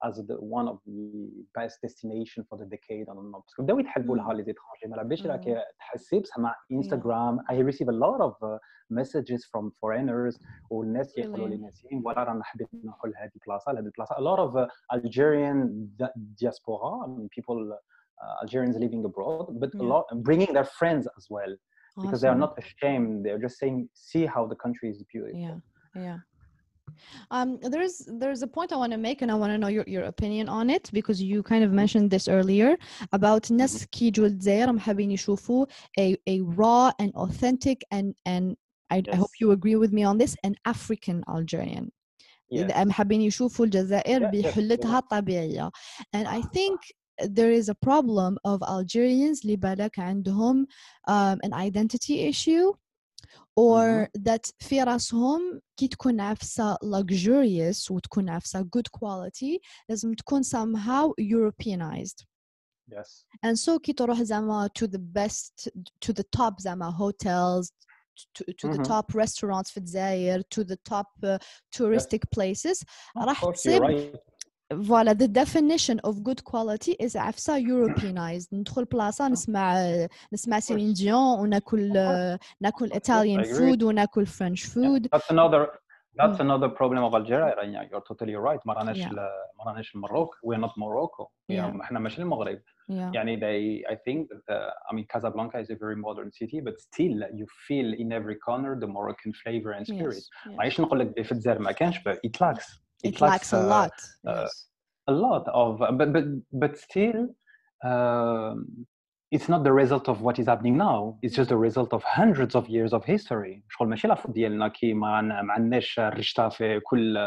as the one of the best destination for the decade I don't know باسكو بداو يتحلبوا لها Mm. لي زيترونجي ما على Mm. راك تحسي بصح مع انستغرام I receive a lot of uh, messages from foreigners والناس يقولوا لي Really? ناسين ولا رانا حبيت نروحوا لهذه البلاصه لهذه البلاصه a lot of uh, Algerian di- diaspora I mean people uh, Algerians living abroad but a Yeah. lot bringing their friends as well because they are Awesome. not ashamed. They're just saying, see how the country is beautiful. Yeah, yeah. Um, there's there's a point I want to make, and I want to know your, your opinion on it because you kind of mentioned this earlier about ناس كي يجوا للجزائر هم حابين يشوفوا a a raw and authentic and and I, I hope Yes. you agree with me on this an African Algerian. Yes. هم حابين يشوفوا الجزائر Yeah, yes, بحلتها الطبيعية and I think there is a problem of Algerians اللي بالك عندهم um, an identity issue or that في راسهم كي تكون عفسة luxurious وتكون عفسة good quality لازم تكون somehow Europeanized Yes. and so كي تروح زعما to the best to the top زعما hotels to, to the Mhm. top restaurants في الجزائر to the top uh, touristic places Of راح course, you're تصيب right. فوالا the definition of good quality is عفسة Europeanized ندخل بلاصة نسمع نسمع سيلين ديون وناكل ناكل Italian I agree. food وناكل French Yeah, food That's another. That's Mm. another problem of Algeria. Rania. You're totally right. ما راناش Yeah. ل- ما راناش المروك. We're not Morocco. يعني Yeah. احنا ماشي المغرب. yeah يعني they, I think, that, uh, I mean, Casablanca is a very modern city, but still you feel in every corner the Moroccan flavor and spirit. yes, yes. معليش نقول لك في الجزائر ما كانش but it lacks. it lacks a uh, lot uh, yes a lot of but but but still um, it's not the result of what is happening now it's just the result of hundreds of years of history شغل ماشي لافوت ديالنا كي ما عن- ما عندناش الرشته في كل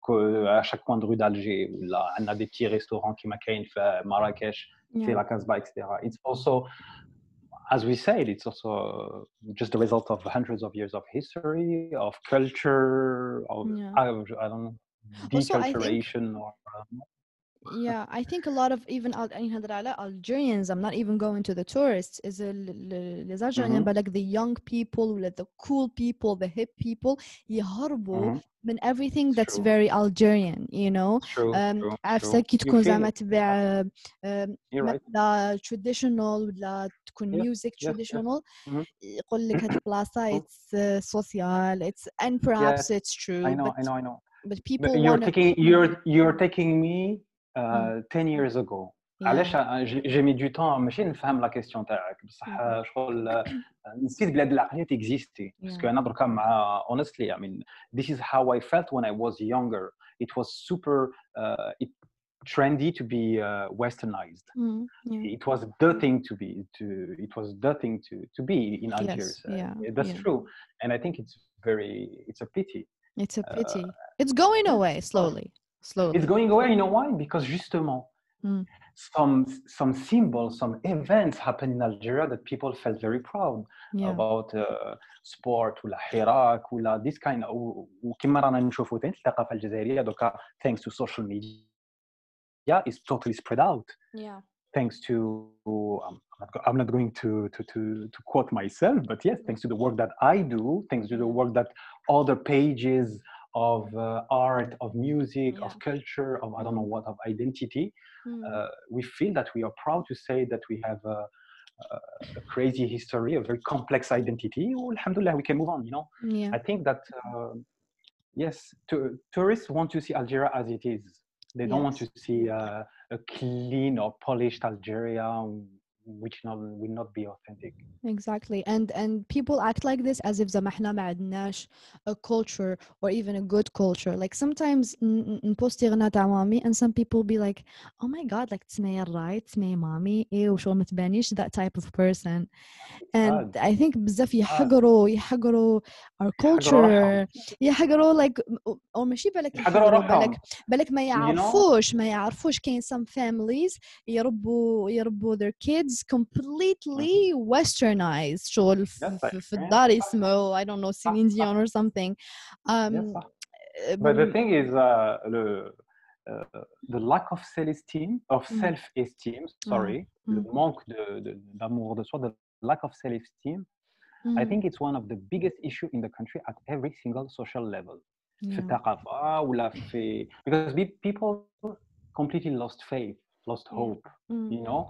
كل chaque coin de rue d'Alger ولا عندنا des petits restaurants كيما كاين في مراكش في yeah. لا كازبا etc it's also as we said it's also just the result of hundreds of years of history of culture of Yeah. I, I don't know Also, I think- deculturation or um, yeah I think a lot of even Al- يعني نهضر على Algerians I'm not even going to the tourists is ال- ال- les Algériens Mhm. بالك the young people ولا the cool people the hip people يهربوا Mhm. من everything It's that's true. very Algerian you know True, um, true, عرفت true. كي You تكون feel زعما it. تبع um, You're right. مثلا traditional ولا تكون Yes, music yes, yes. traditional Mhm. يقول لك هاد البلاصة Mhm. it's uh, social it's and perhaps Yes, it's true I know, but I know, I know. but But people you're want taking you're you're taking me uh, 10 years ago. yeah. علاش جي جي مي دو طون ماشي نفهم لا كيسيون تاعك بصح Mhm. آه، شغل آه، نسيت بلاد العقليه تيكزيستي باسكو Yeah. انا دركا مع honestly I mean this is how I felt when I was younger it was super uh, it, trendy to be uh, westernized Mm, yeah. it was the thing to be to it was the thing to to be in Yes, Algiers Uh, yeah, that's yeah. true and I think it's very it's a pity It's a pity. it's going away slowly. Slowly. It's going away. You know why? Because justement, Mm. some some symbols, some events happen in Algeria that people felt very proud yeah. about uh, sport ولا حراك ولا this kind of وكما رانا نشوفوا ثاني الثقافة الجزائرية دوكا thanks to social media is totally spread out Yeah. thanks to um, I'm not, go- I'm not going to, to to to quote myself, but yes, thanks to the work that I do, thanks to the work that other pages of uh, art, of music, of culture, of I don't know what, of identity, Mm. uh, we feel that we are proud to say that we have a, a, crazy history, a very complex identity. Well, alhamdulillah, we can move on. You know, yeah. I think that uh, yes, to, tourists want to see Algeria as it is. They don't want to see uh, a clean or polished Algeria, which not, will not be authentic. Exactly. And and people act like this as if زعما احنا ما عندناش a culture or even a good culture. Like sometimes ن- ن- نبوستي غنى تاع مامي and some people be like oh my god like تسمية رايت تسمية مامي ايه وشغل ما تبانيش that type of person. And Bad. I think بزاف يحقروا يحقروا our يحقروا culture يحقروا like or ماشي بالك يحقروا يحقروا بالك روحهم. بالك ما know? يعرفوش ما يعرفوش كاين some families يربوا يربوا their kids completely westernized شغل في, Yes, في, في yeah. الدار يسمعوا I don't know Celine صح. Dion or something um, Yes, صح. uh, But the mm, thing is, uh, the, uh, the lack of self-esteem, of Mm. self-esteem, sorry, le Mm. manque de- de- d'amour de, soi, the lack of self-esteem, I mm, think it's one of the biggest issue in the country at every single social level. في yeah. الثقافة ولا في because pe- people completely lost faith, lost Yeah. hope, Mm, you know,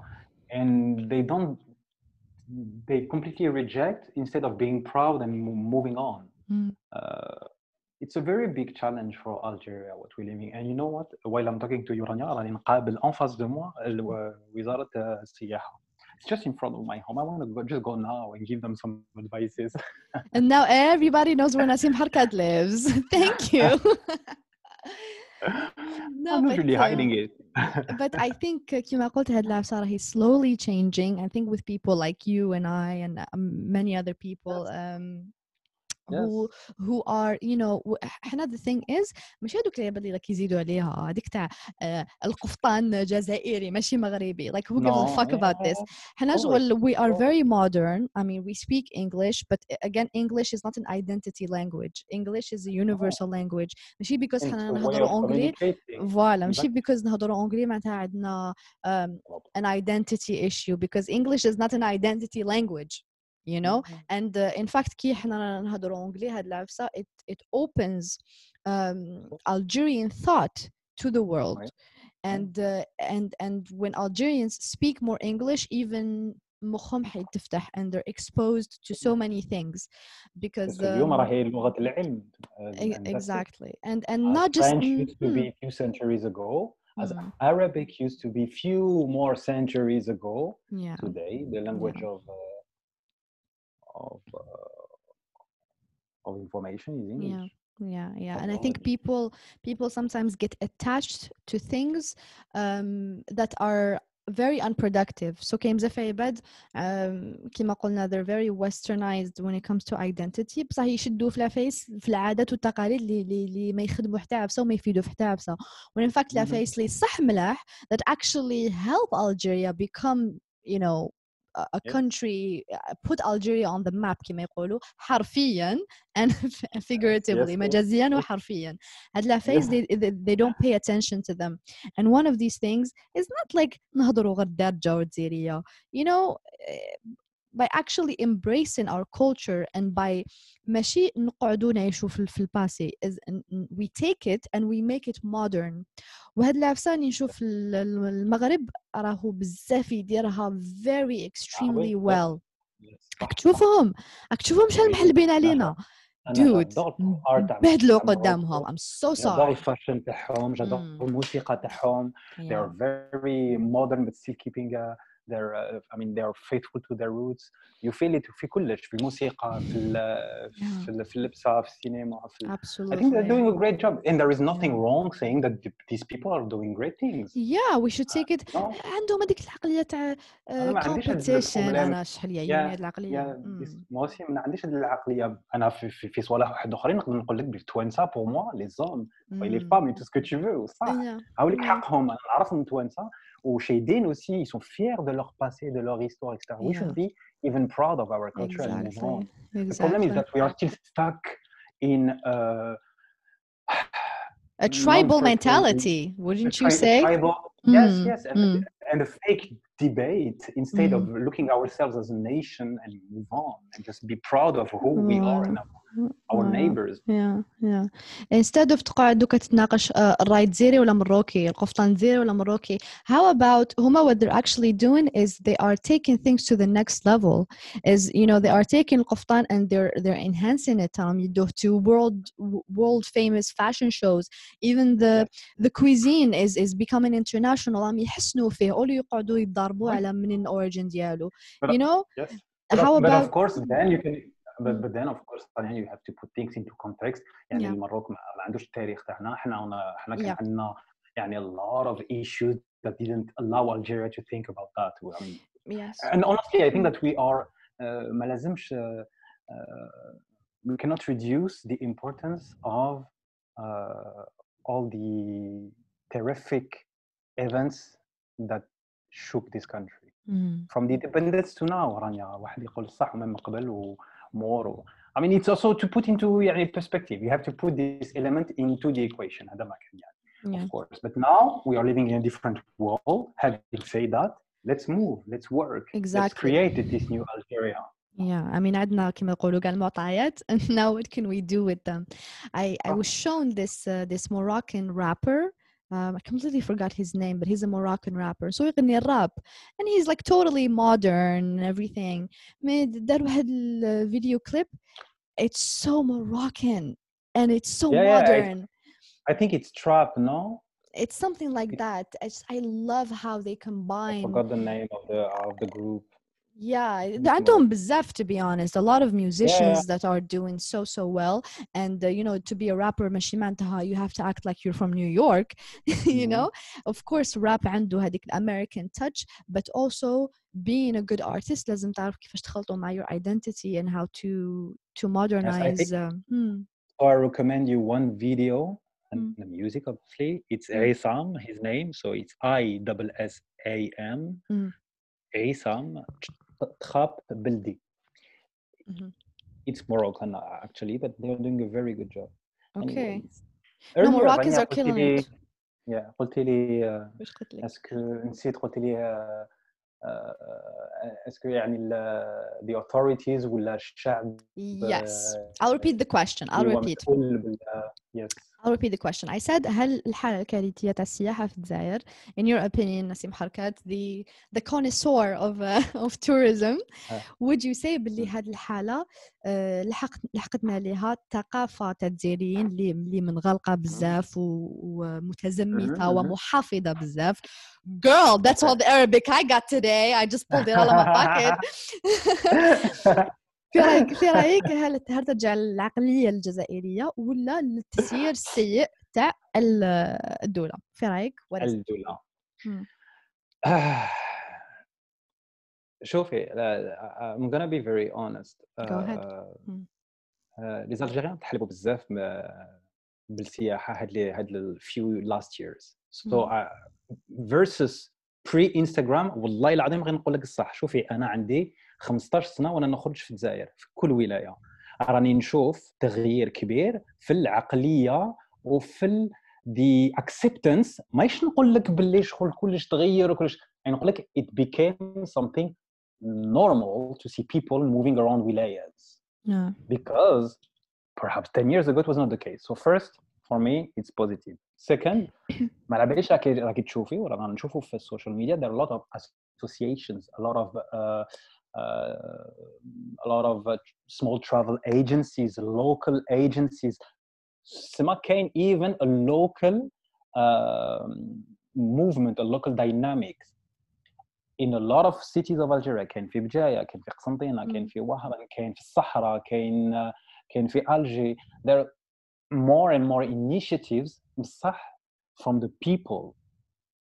and they don't they completely reject instead of being proud and moving on mm. uh, it's a very big challenge for Algeria what we're living and you know what while I'm talking to you Rania راني نقابل en face de moi وزارة السياحة mm. euh, euh, it's just in front of my home. I want to go, just go now and give them some advices. and now everybody knows where Nassim Herkat lives. Thank you. no I'm not but really uh, hiding it but I think uh, كما قلت هاد العصارة he's slowly changing I think with people like you and I and um, many other people um, who who are you know و- احنا the thing is مش هذوك اللعيبه اللي كيزيدوا عليها هذيك تاع آه، القفطان جزائري ماشي مغربي like who gives a No, fuck about yeah, this حنا always, شغل we are always. very modern I mean we speak English but uh, again English is not an identity language English is a universal language ماشي because it's حنا a way of نهضروا انجلي communicating فوالا ماشي Exactly. because نهضروا انجلي معناتها عندنا um, an identity issue because English is not an identity language you know and uh, in fact كي حنا نهضروا انجلي هاد العفسه it it opens um, Algerian thought to the world Right. and uh, and and when Algerians speak more English even مخهم حيتفتح and they're exposed to so many things because بس اليوم um, راهي لغة العلم uh, e- and that's it. exactly and and As not just French mm, used to mm, be a few centuries ago, as mm, Arabic used to be few more centuries ago. yeah Today, the language of uh, of uh, of information is English. yeah yeah and i think Technology. people people sometimes get attached to things um, that are very unproductive so كاين بزاف عباد um, كما قلنا they're very westernized when it comes to identity بصح يشدوا في العفايس في العادات والتقاليد اللي اللي اللي ما يخدموا حتى عفسه وما يفيدوا في حتى عفسه when in fact Mhm. العفايس اللي صح ملاح that actually help Algeria become you know a a Yes. country uh, put Algeria on the map كما يقولوا حرفيا and figuratively yes. مجازيا وحرفيا هاد العفايس they, they, they don't pay attention to them and one of these things is not like نهضروا غير دارجة وجزائرية you know eh, by actually embracing our culture and by ماشي نقعدوا نعيشوا في في الباسي is n- n- we take it and we make it modern وهاد العفسه نشوف ال- ال- المغرب راهو بزاف يديرها very extremely وي. well Yes. راك تشوفهم راك تشوفهم شحال محلبين علينا أنا dude جادور الart تاع بهدلوا تاع قدامهم مروكو. I'm so جادور sorry الفاشن تاعهم جادور Mm. الموسيقى تاعهم they yeah. are very modern but still keeping uh, their uh, I mean they are faithful to their roots you feel it في كلش في الموسيقى في ال- في ال- في اللبسه في السينما في ال- I think they're absolutely doing a great job and there is nothing Yeah. wrong saying that th- these people are doing great things yeah we should take it no عندهم هذيك العقليه تاع أنا ما عنديش هاد competition البروبليم. انا شحال يعيوني يا هاد العقليه يا Mm. this- moi aussi ما عنديش هاد العقليه انا في في, في صوالح واحد اخرين نقدر نقول لك بالتوانسه بور موا لي زوم et les Mm. femmes et tout ce que tu veux صح Yeah. هاوليك Yeah. حقهم انا ou chez Dean aussi, ils sont fiers de leur passé, de leur histoire, etc. Yeah. We should be even proud of our culture exactly. and. Exactly. The problem is that we are still stuck in euh, a tribal mentality, wouldn't you say? Tribal, yes Mm, yes and, mm. and a fake debate instead Mm. of looking ourselves as a nation and move on and just be proud of who we are and our, our Wow. neighbors yeah yeah instead of تقعدوا كتتناقش آه، الراي جزيري ولا مروكي القفطان جزيري ولا مروكي how about هما what they're actually doing is they are taking things to the next level is you know they are taking القفطان and they're they're enhancing it um, يدوه to world world famous fashion shows even the the cuisine is is becoming international عم يحسنوا فيه أولو يقعدوا يتضاربوا. على من الاوريجن ديالو But- you know yes but, how of, but about of course then you can but, Mm. but then of course then you have to put things into context يعني Yeah. المروك ما ما عندوش التاريخ تاعنا إحنا إحنا كان Yeah. عندنا يعني a lot of issues that didn't allow Algeria to think about that I mean yes and honestly I think that we are uh, ما لازمش uh, uh, we cannot reduce the importance of uh, all the terrific events that shook this country Mm. from the independence to now رانيا واحد يقول صح ومن قبل ومور و... I mean it's also to put into يعني perspective you have to put this element into the equation هذا ما كان يعني yeah of course but now we are living in a different world having said that let's move let's work let's Exactly. create this new Algeria Yeah, I mean عندنا كما يقولوا كاع المعطيات and now what can we do with them? I I was shown this uh, this Moroccan rapper. Um, I completely forgot his name, but he's a Moroccan rapper. So يغني الراب and he's like totally modern and everything. مي دار واحد الفيديو clip. It's so Moroccan and it's so Yeah, yeah, it's- modern. I think it's trap no It's something like that. I just, I love how they I combine forgot the name of the of the group yeah I don't bzaf to be honest. A lot of musicians yeah. that are doing so so well and uh, you know to be a rapper mashimantaha you have to act like you're from new york you mm-hmm. know? Of course rap عنده هذيك american touch but also being a good artist لازم تعرف كيفاش تخلطوا your identity and how to to modernize yes, I think, um, hmm. so I recommend you one video and mm. the music obviously. It's mm. Issam his name so it's I double S A M mm. Trap Bildi Mhm. it's Moroccan uh, actually but they're doing a very good job Okay. Anyways. No, Earlier, Moroccans رانيا are قلتي killing لي- it. yeah قلتي لي uh, واش قلت لك؟ اسكو نسيت قلت لي آه، آه، اسكو يعني ال- the authorities ولا الشعب Yes. آه، I'll repeat the question. I'll اللي هو repeat. مسؤول بال yes I'll repeat the question. I said هل الحالة الكارثية تاع السياحة في الجزائر in your opinion نسيم حركات the the connoisseur of uh, of tourism آه. would you say باللي هذه الحالة آه، لحقت لحقتنا لها الثقافة تاع الجزائريين اللي اللي منغلقة بزاف ومتزمتة. ومحافظة بزاف girl that's all the Arabic I got today I just pulled it out of my pocket في رايك في رأيك هل هل ترجع للعقليه الجزائرية ولا للتسيير السيء تاع ال- الدولة في رأيك. آه، شوفي I'm gonna be very honest Go ahead. آه، مم. آه، les Algériens تحلبوا بزاف بالسياحة هاد لي هاد ال few last years so مم. uh, versus بري انستغرام والله العظيم غير نقول لك الصح شوفي أنا عندي 15 سنة وأنا نخرج في الجزائر في كل ولاية. راني نشوف تغيير كبير في العقلية وفي دي اكسبتنس ماشي نقول لك باللي شغل كلش تغير وكلش يعني نقول لك ات بيكام سمثينغ نورمال تو سي بيبل موفينغ اراوند ولايات. بيكوز perhaps 10 years ago it was not the case. So first for me it's positive. Second ما على باليش راكي تشوفي ولا نشوفوا في السوشيال ميديا there are a lot of associations a lot of uh, a lot of uh, small travel agencies local agencies سما كاين even a local um, movement a local dynamics in a lot of cities of Algeria كاين في بجايه كاين في قسنطينه كاين في وهران كاين في الصحراء كاين كاين في الجي there are more and more initiatives بصح from the people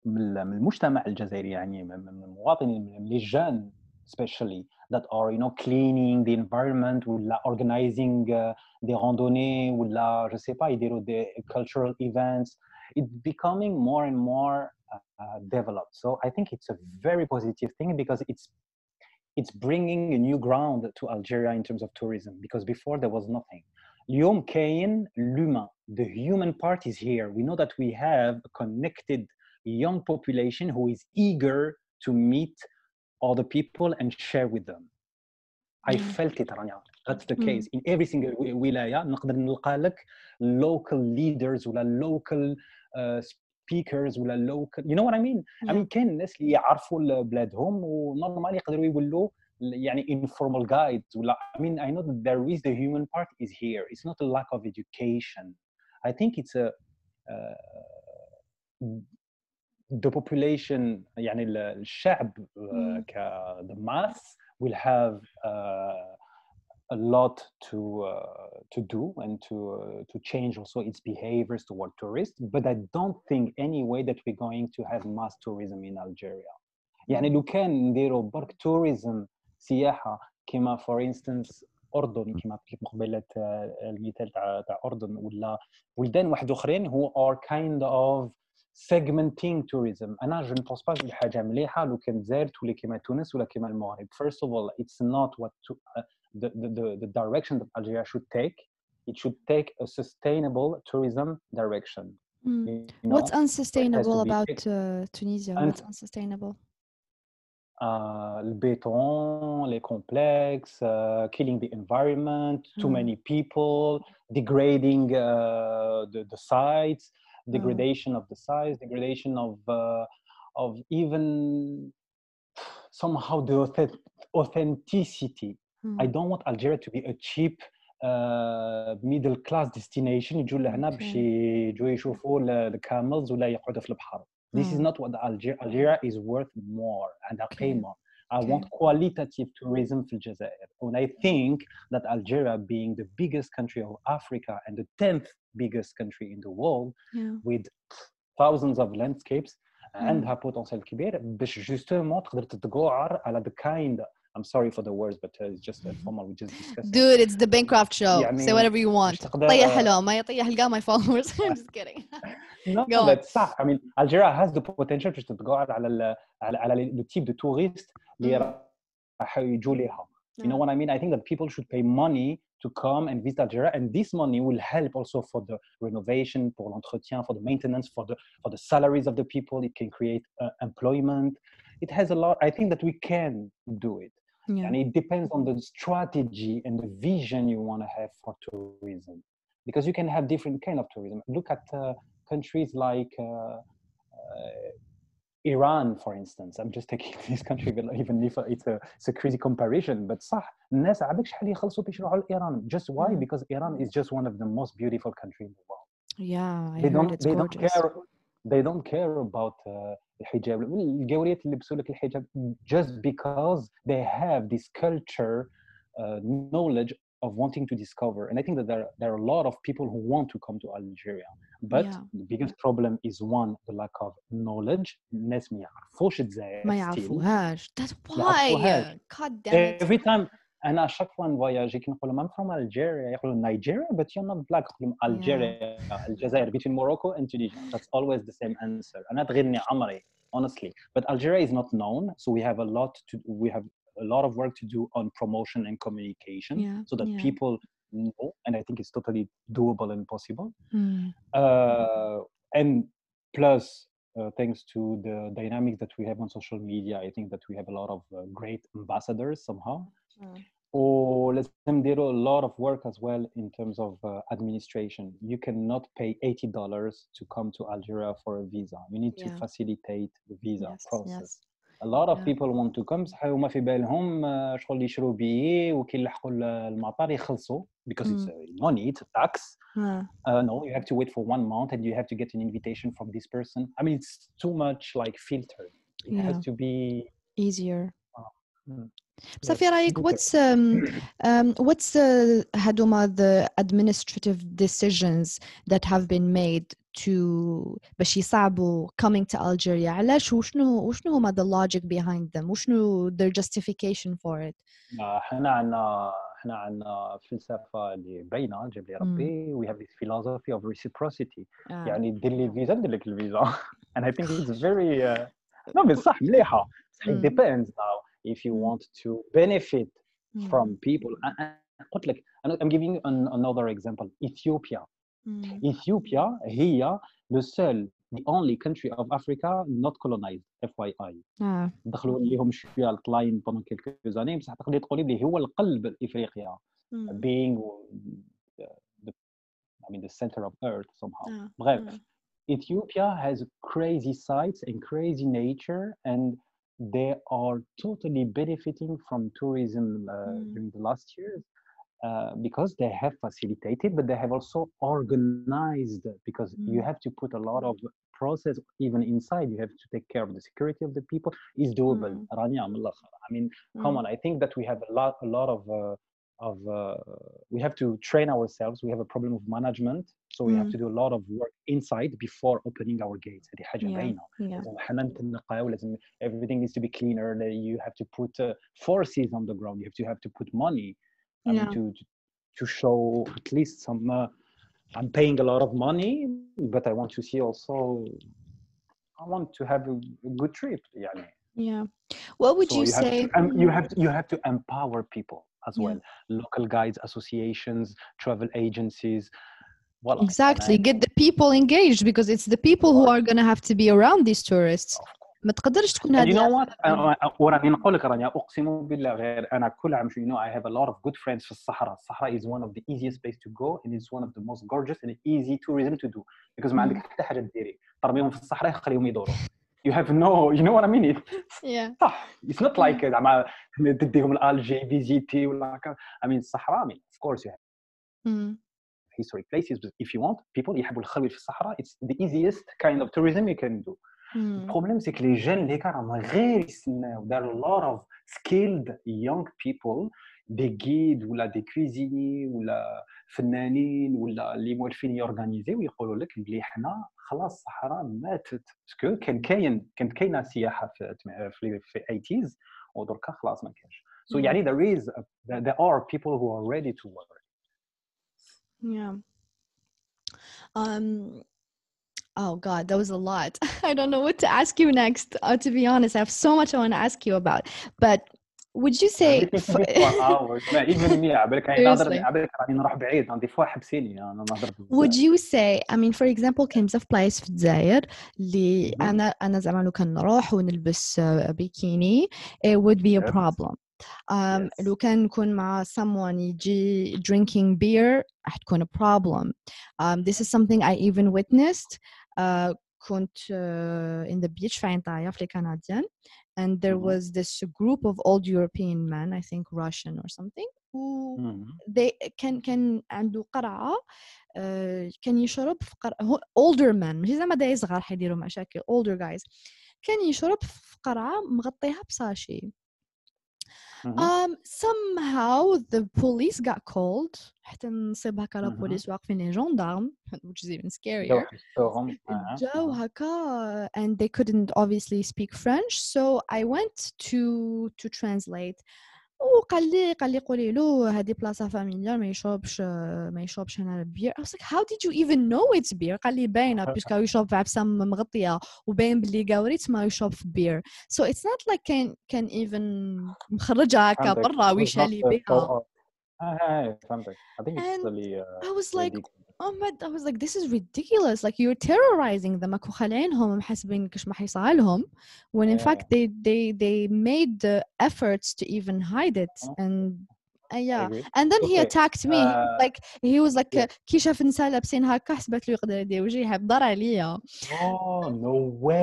من المجتمع الجزائري يعني من المواطنين من les jeunes especially that are you know cleaning the environment organizing uh, the randonnée with la je sais pas you know, the cultural events. It's becoming more and more uh, uh, developed. So i think it's a very positive thing because it's it's bringing a new ground to algeria in terms of tourism because before there was nothing. L'homme Kayin, l'humain, the human part is here. We know that we have a connected young population who is eager to meet other people and share with them I Mm. felt it رانيا that's the Mm. case in every single wi- ولاية نقدر نلقى لك local leaders ولا local uh, speakers ولا local you know what I mean I Yeah. mean كاين الناس اللي يعرفوا ل- بلادهم ونورمال يقدروا يولوا ل- يعني informal guides ولا I mean I know that there is the human part is here it's not a lack of education I think it's a uh, the population يعني ال- الشعب uh, Mm. ك the mass will have uh, a lot to uh, to do and to uh, to change also its behaviors toward tourists but i don't think anyway that we're going to have mass tourism in algeria يعني لو كان نديروا برك tourism سياحه كما for instance اردن كما قلت لك مقبله آه، المثال تاع تاع اردن ولا بلدان واحد اخرين who are kind of segmenting tourism انا جو ne pense pas دي حاجه مليحه لو كان الجزائر تولي كما تونس ولا كما المغرب first of all it's not what to, uh, the, the, the, the direction that Algeria should take it should take a sustainable tourism direction Mm. you What's know? unsustainable be about fixed. uh, Tunisia? Un- What's unsustainable? uh, le béton, les complexes, uh, killing the environment, too Mm. many people, degrading uh, the, the sites, degradation of the sites, degradation of uh, of even somehow the authentic- authenticity. Mm. I don't want Algeria to be a cheap uh, middle class destination يجوا لهنا باش Okay. يجوا يشوفوا الكاملز ولا يقعدوا في البحر. This is Mm. not what Algeria, Algeria is worth more and Okay. قيمة. I Okay. want qualitative tourism في الجزائر. And I think that Algeria being the biggest country of Africa and the 10th biggest country in the world Yeah. with thousands of landscapes عندها Mm. بوتنسيال كبير باش justement تقدر تتقعر على the kind I'm sorry for the words but uh, it's just informal we just discussed it. Dude, it's the Bancroft show. Say يعني whatever you want. مش تقدر- طيح لهم ما يطيح لقى my followers. I'm just kidding. No, Go on. that's صح. I mean, Algeria has the potential باش تتقاعد على ال على على le type de touriste اللي Mm. راح يجوا لها. you know what I mean? I think that people should pay money to come and visit Algeria, and this money will help also for the renovation, for l'entretien, for the maintenance, for the for the salaries of the people. It can create uh, employment. It has a lot. I think that we can do it, Yeah. and it depends on the strategy and the vision you want to have for tourism, because you can have different kind of tourism. Look at uh, countries like. Uh, uh, Iran, for instance, I'm just taking this country, even even if it's a it's a crazy comparison, but صح الناس عباك شحال يخلصوا باش يروحوا لإيران. Just why? Mm. Because Iran is just one of the most beautiful country in the world. Yeah, I They heard don't it's they don't gorgeous. care they don't care about uh, الحجاب القوريات اللي يلبسوا لك الحجاب just because they have this culture uh, knowledge of wanting to discover and I think that there, there are a lot of people who want to come to Algeria but Yeah. the biggest problem is one the lack of knowledge الناس ما يعرفوش الجزائر ما still. يعرفوهاش. That's يعرفوهاش. why. God damn it. every time انا شاك فوا نفواياجي كي نقول لهم فروم الجيريا يقولوا نيجيريا but you're not black نقول لهم الجيريا الجزائر between Morocco and Tunisia that's always the same answer انا تغيرني عمري honestly but Algeria is not known so we have a lot to we have a lot of work to do on promotion and communication yeah, so that yeah. people know and i think it's totally doable and possible mm. uh, and plus uh, thanks to the dynamics that we have on social media i think that we have a lot of uh, great ambassadors somehow mm. or oh, let's them do a lot of work as well in terms of uh, administration you cannot pay $80 to come to algeria for a visa you need yeah. to facilitate the visa yes, process yes a lot of Yeah. people want to come صح هما في بالهم آه، شغل يشروا بيي وكي يلحقوا ال- المطار يخلصوا because it's Mm. uh, money it's a tax Ah, uh, no, you have to wait for one month and you have to get an invitation from this person. I mean, it's too much like filtered. It Yeah. has to be. easier Mm. بصح في Yes. رايك Okay. what's um, um, what's uh, هادوما the administrative decisions that have been made to باش يصعبوا coming to Algeria علاش وشنو وشنو هما the logic behind them وشنو their justification for it آه، احنا عندنا احنا عندنا فلسفه اللي باينه جاب لي ربي we have this philosophy of reciprocity آه. يعني دير لي فيزا ندير لك الفيزا and I think it's very uh, no بصح مليحه بصح it Mm. depends now if you Mm. want to benefit Mm. from people I- I- قلت لك أنا- I'm giving you an, another example Ethiopia Mm. Ethiopia هي the seul the only country of Africa not colonized FYI آه. دخلوا ليهم شويه الطلاين pendant quelques années بصح تقدري تقولي بلي هو القلب افريقيا Mm. being the, the I mean the center of earth somehow آه. bref Mm. Ethiopia has crazy sites and crazy nature and they are totally benefiting from tourism uh, mm. during the last years uh, because they have facilitated, but they have also organized because mm. you have to put a lot of process even inside. You have to take care of the security of the people. It's doable. Mm. I mean, come mm. on. I think that we have a lot, a lot of uh, of uh, we have to train ourselves. We have a problem of management, so we mm. have to do a lot of work inside before opening our gates. Yeah. yeah. Everything needs to be cleaner. You have to put uh, forces on the ground. You have to have to put money yeah. to to show at least some. Uh, I'm paying a lot of money, but I want to see also. I want to have a, a good trip. Yeah. Yeah. What would so you, you say? Have to, um, you have to, you have to empower people as Yeah. well local guides associations travel agencies voilà Exactly. أنا- Get the people engaged because it's the people who are going to have to be around these tourists. ما تقدرش تكون And you هذه know what أنا- أنا- وراني نقول لك راني اقسم بالله غير انا كل عام شو- you know I have a lot of good friends في الصحراء الصحراء is one of the easiest place to go and it's one of the most gorgeous and easy tourism to do because ما عندك مم. حتى حاجه ديري ترميهم في الصحراء خليهم يدوروا you have no you know what I mean It- Yeah. صح it's not like زعما تديهم الالجي فيزيتي ولا I mean الصحراء I mean of course you have Mm. historic places but if you want people يحبوا الخلوي في الصحراء it's the easiest kind of tourism you can do Mm. البروبليم سي لي جين اللي راهم غير يستناو داروا a lot of skilled young people دي جيد ولا دي كويزيني ولا فنانين ولا اللي موالفين يورغانيزي ويقولوا لك بلي حنا خلاص الصحراء ماتت باسكو كان كاين كانت كاينه سياحه في في في 80s ودركا خلاص ما كانش so Mm. يعني there is a- there are people who are ready to work Yeah. Um. Oh God, that was a lot. I don't know what to ask you next. Uh, to be honest, I have so much I want to ask you about. But would you say? Everything can be for hours ما even me عبالك راني Seriously. نهضر عبالك راني نروح بعيد دي فوا حبسيني انا نهضر would بزاف. you say I mean for example كاين بزاف بلايص في الجزائر اللي مهم. انا انا زعما لو كان نروح ونلبس آه، بيكيني it would be a Yes. problem um, Yes. لو كان نكون مع someone يجي drinking beer راح تكون a problem um, this is something I even witnessed uh, كنت uh, in the beach في عين في الكنديان and there Mhm. was this group of old European men I think Russian or something who مهم. they كان كان عنده قرعه آه، كان يشرب في قرعه هو older men ماشي زعما داي صغار حيديروا مشاكل older guys كان يشرب في قرعه مغطيها بساشي مهم. um, somehow the police got called حتى نصيب هكا لا مهم. بوليس واقفين لي جوندارم which is even جاو scarier حبسوهم آه، جاو آه. هكا and they couldn't obviously speak French so I went to to translate وقال لي قال لي قولي له هذه بلاصة فاميليار ما يشربش ما يشربش هنا البير I was like how did you even know it's beer? قال لي باينة بيسكو يشرب في عبسة مغطية وباين باللي قاوريت ما يشرب في بير so it's not like كان كان even مخرجها هكا. برا ويشالي uh, بها so- آه آه فهمتك. I think it's really uh, I was like ridiculous. oh my I was like this is ridiculous like you're terrorizing them راكو خالعينهم محسبين كش ما حيصير لهم when in Yeah. fact they they they made the efforts to even hide it Uh-huh. and uh, I yeah agree. and then he Okay, attacked me He was uh, like he was like yeah. كي شاف نساء لابسين هكا حسبت له يقدر يدير وجهي حضر عليا Oh no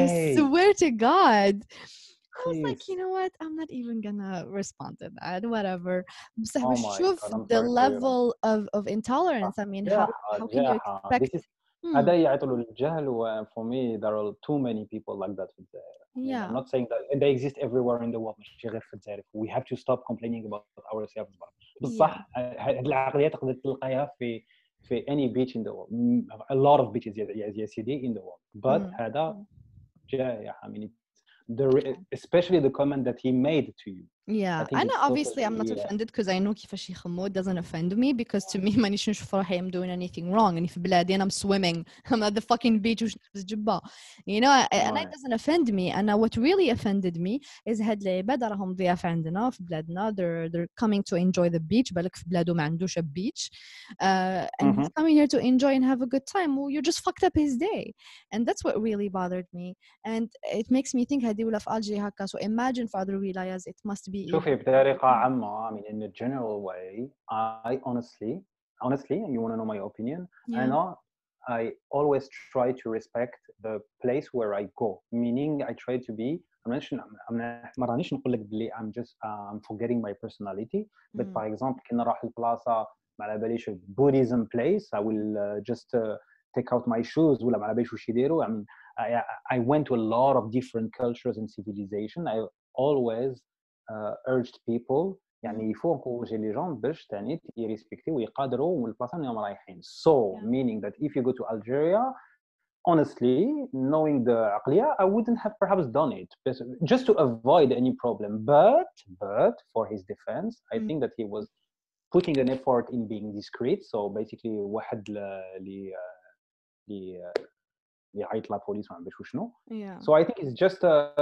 I way! swear to God I was like Jeez. you know what I'm not even gonna respond to that whatever بصح Oh باش my تشوف God, I'm the sorry for you. level of of intolerance I mean how جاحة how can you جاحة. expect This is Hmm, هذا يعطوا للجهل و for me there are too many people like that في الجزائر. I mean, yeah I'm not saying that they exist everywhere in the world ماشي غير في الجزائر. We have to stop complaining about ourselves. بصح هذه العقلية تقدر تلقاها في في any beach in the world. Mm, A lot of beaches يا يا- يا سيدي in the world. But Mm. هذا جايح. I mean it's the especially the comment that he made to you. Yeah, think and it's obviously I'm not totally, uh, offended because I know كيفاش يخمو it doesn't offend me because to me مانيش نشوف روحي I'm doing anything wrong and في بلادي and I'm swimming I'm at the fucking beach وش نلبس جبة you know and it Right. doesn't offend me and what really offended me is هاد العباد راهم ضياف عندنا في بلادنا they're they're coming to enjoy the beach بالك في بلادو ما عندوش a beach uh, and he's Mhm. coming here to enjoy and have a good time well you just fucked up his day and that's what really bothered me and it makes me think هادي ولا في Algeria هكا so imagine for other wilayas it must be شوفي even بطريقة عامة I mean in a general way I honestly honestly you want to know my opinion yeah. أنا I always try to respect the place where I go meaning I try to be مانيش ما رانيش نقول لك بلي I'm just uh, I'm forgetting my personality but Mm. for example كي نروح لبلاصة ما على باليش Buddhism place I will uh, just uh, take out my shoes ولا ما على باليش واش يديروا I mean I, I went to a lot of different cultures and civilization I always uh, urged people يعني يفو نكوجي لي جون باش تاني يريسبكتيو ويقادروا من البلاصه اللي هم رايحين so Yeah. meaning that if you go to Algeria honestly knowing the عقلية I wouldn't have perhaps done it but just to avoid any problem but but for his defense I Mm. think that he was putting an effort in being discreet so basically واحد ل- اللي اللي اللي يعيط لا بوليس ما عرفش شنو yeah so I think it's just a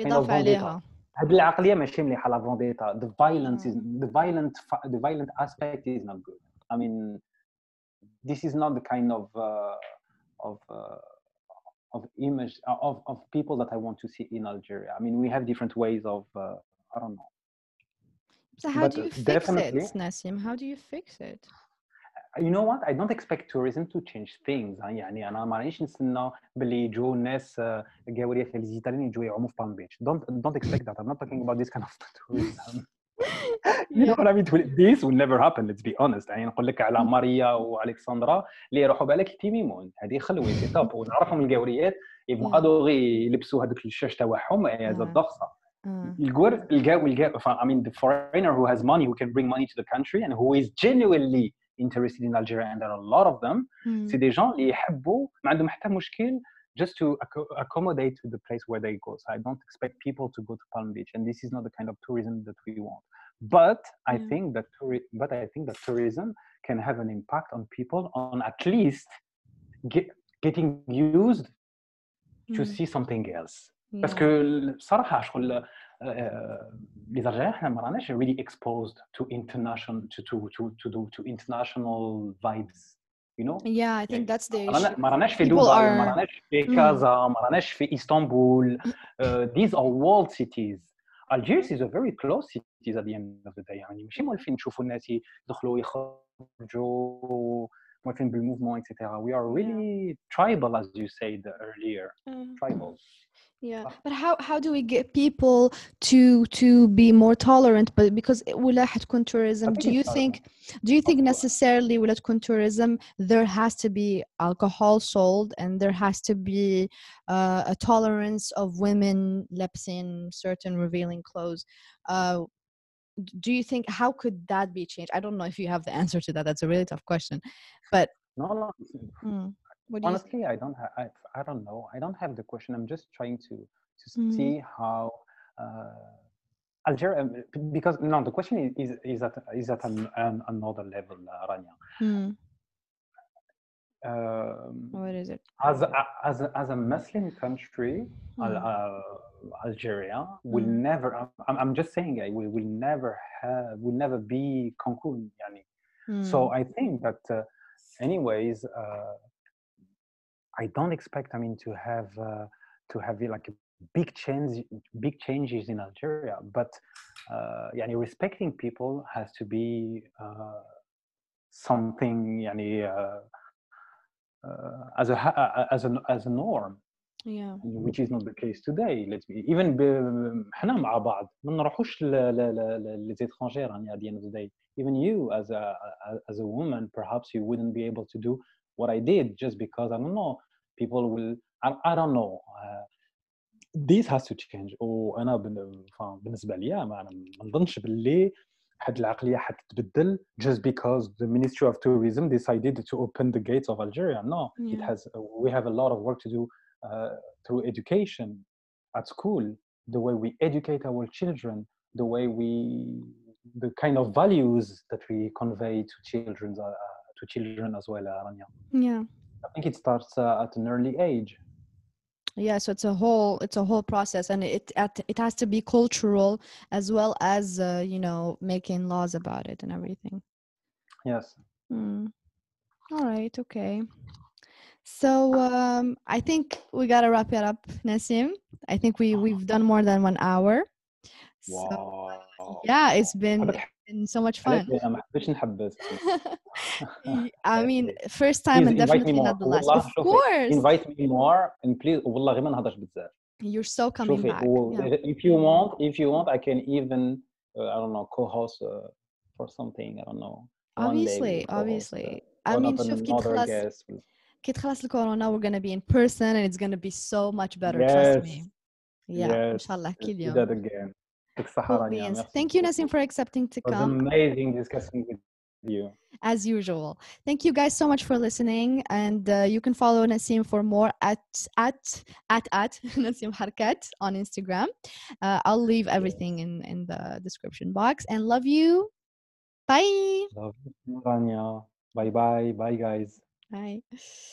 kind of يضاف vendetta عليها هذه العقليه ماشي مليحه لا فونديتا the violence is Mm. the violent fa- the violent aspect is not good i mean this is not the kind of uh, of uh, of image uh, of of people that i want to see in algeria i mean we have different ways of uh, i don't know so how but do you fix definitely- it Nassim how do you fix it you know what I don't expect tourism to change things يعني انا ما رانيش نستنى باللي يجوا الناس آه، القاوريه في الايطاليين يجوا يعوموا في بالم بيتش don't don't expect that I'm not talking about this kind of tourism you know what I mean this will never happen let's be honest يعني نقول لك على ماريا والكسندرا اللي يروحوا بالك تيميمون هذه خلوي سي توب ونعرفهم القاوريات يبغوا Yeah. غادو غي يلبسوا هذوك الشاش تاعهم هذا Yeah. الضغصه uh, الجور الجا والجا I mean the foreigner who has money who can bring money to the country and who is genuinely interested in Algeria and there are a lot of them hmm. سي دي جون اللي يحبوا ما عندهم حتى مشكل just to acco- accommodate to the place where they go. So I don't expect people to go to Palm Beach, and this is not the kind of tourism that we want. But I Yeah. think that touri- but I think that tourism can have an impact on people on at least get, getting used to Mm. see something else. yeah. باسكو بصراحه شغل آه، آه، لي زرجايين احنا ما راناش really exposed to international to to to to do to international vibes you know yeah I think that's the ما رانا- issue ما راناش في People دبي ما are- راناش في Mm. كازا ما راناش في اسطنبول Uh, these are walled cities Algiers is a very close cities at the end of the day يعني ماشي مولفين نشوفوا الناس يدخلوا يخرجوا مولفين بالموفمون etc we are really tribal as you said earlier Uh, tribal yeah صح. but how how do we get people to to be more tolerant but because ولا حتكون tourism I do think you it's think do you think course. necessarily ولا تكون tourism there has to be alcohol sold and there has to be uh, a tolerance of women لابسين certain revealing clothes uh, d- do you think how could that be changed i don't know if you have the answer to that that's a really tough question but no no mm, what do honestly i don't have I, I don't know i don't have the question i'm just trying to to Mhm. see how uh, Algeria, um, because no, the question is is, is at is at an, an, another level, uh, Rania. Hmm. Um, What is it? as a, as a, as a Muslim country, Hmm. uh, Algeria will Mm. never. I'm, I'm just saying, I will, will never have, will never be Cancun. Yani. So Hmm. I think that, uh, anyways, uh, I don't expect. I mean, to have uh, to have like big change, big changes in Algeria. But uh, yani, respecting people has to be uh, something. Yani, uh, uh, as a ha- uh, as a as a norm. yeah. which is not the case today let's be even ب- احنا مع بعض ما نروحوش les étrangères يعني at the end of the day even you as a as a woman perhaps you wouldn't be able to do what I did just because I don't know people will I, I don't know uh, this has to change وانا بن- فا- بالنسبه لي ما ما نظنش باللي حد العقليه حتتبدل just because the Ministry of Tourism decided to open the gates of Algeria no it Yeah. has we have a lot of work to do uh, through education at school the way we educate our children the way we the kind of values that we convey to children uh, to children as well uh, Rania. Yeah. I think it starts uh, at an early age. Yeah so it's a whole it's a whole process and it at, it has to be cultural as well as uh, you know making laws about it and everything. Yes. Hmm. all right okay. So um, i think we gotta wrap it up Nassim. i think we we've done more than one hour. So wow. yeah it's been, حبيت it's been so much fun علاش انا ما حبيتش نحبس Y- I mean, first time Please and invite me definitely not more. the last. والله Of شوفي، course, invite me more and please والله غير ما نهضرش بزاف you're so coming شوفي back. و- Yeah. if you want if you want I can even uh, I don't know co-host uh, for something I don't know One day Obviously, we'll co-host, obviously. uh, I or mean, not شوف كي another تخلص guest. كي تخلص الكورونا we're gonna be in person and it's gonna be so much better. Yes. Trust me. Yeah, إن Yes, شاء الله let's كل do يوم. that again Yes. Thank you, Nassim, for accepting to come. amazing discussing with you. As usual. Thank you guys so much for listening. And uh, you can follow Nassim for more at at at at Nassim Herkat on Instagram. Uh, I'll leave everything in, in the description box. And love you. Bye. Love you, Rania. Bye bye. Bye guys. Bye.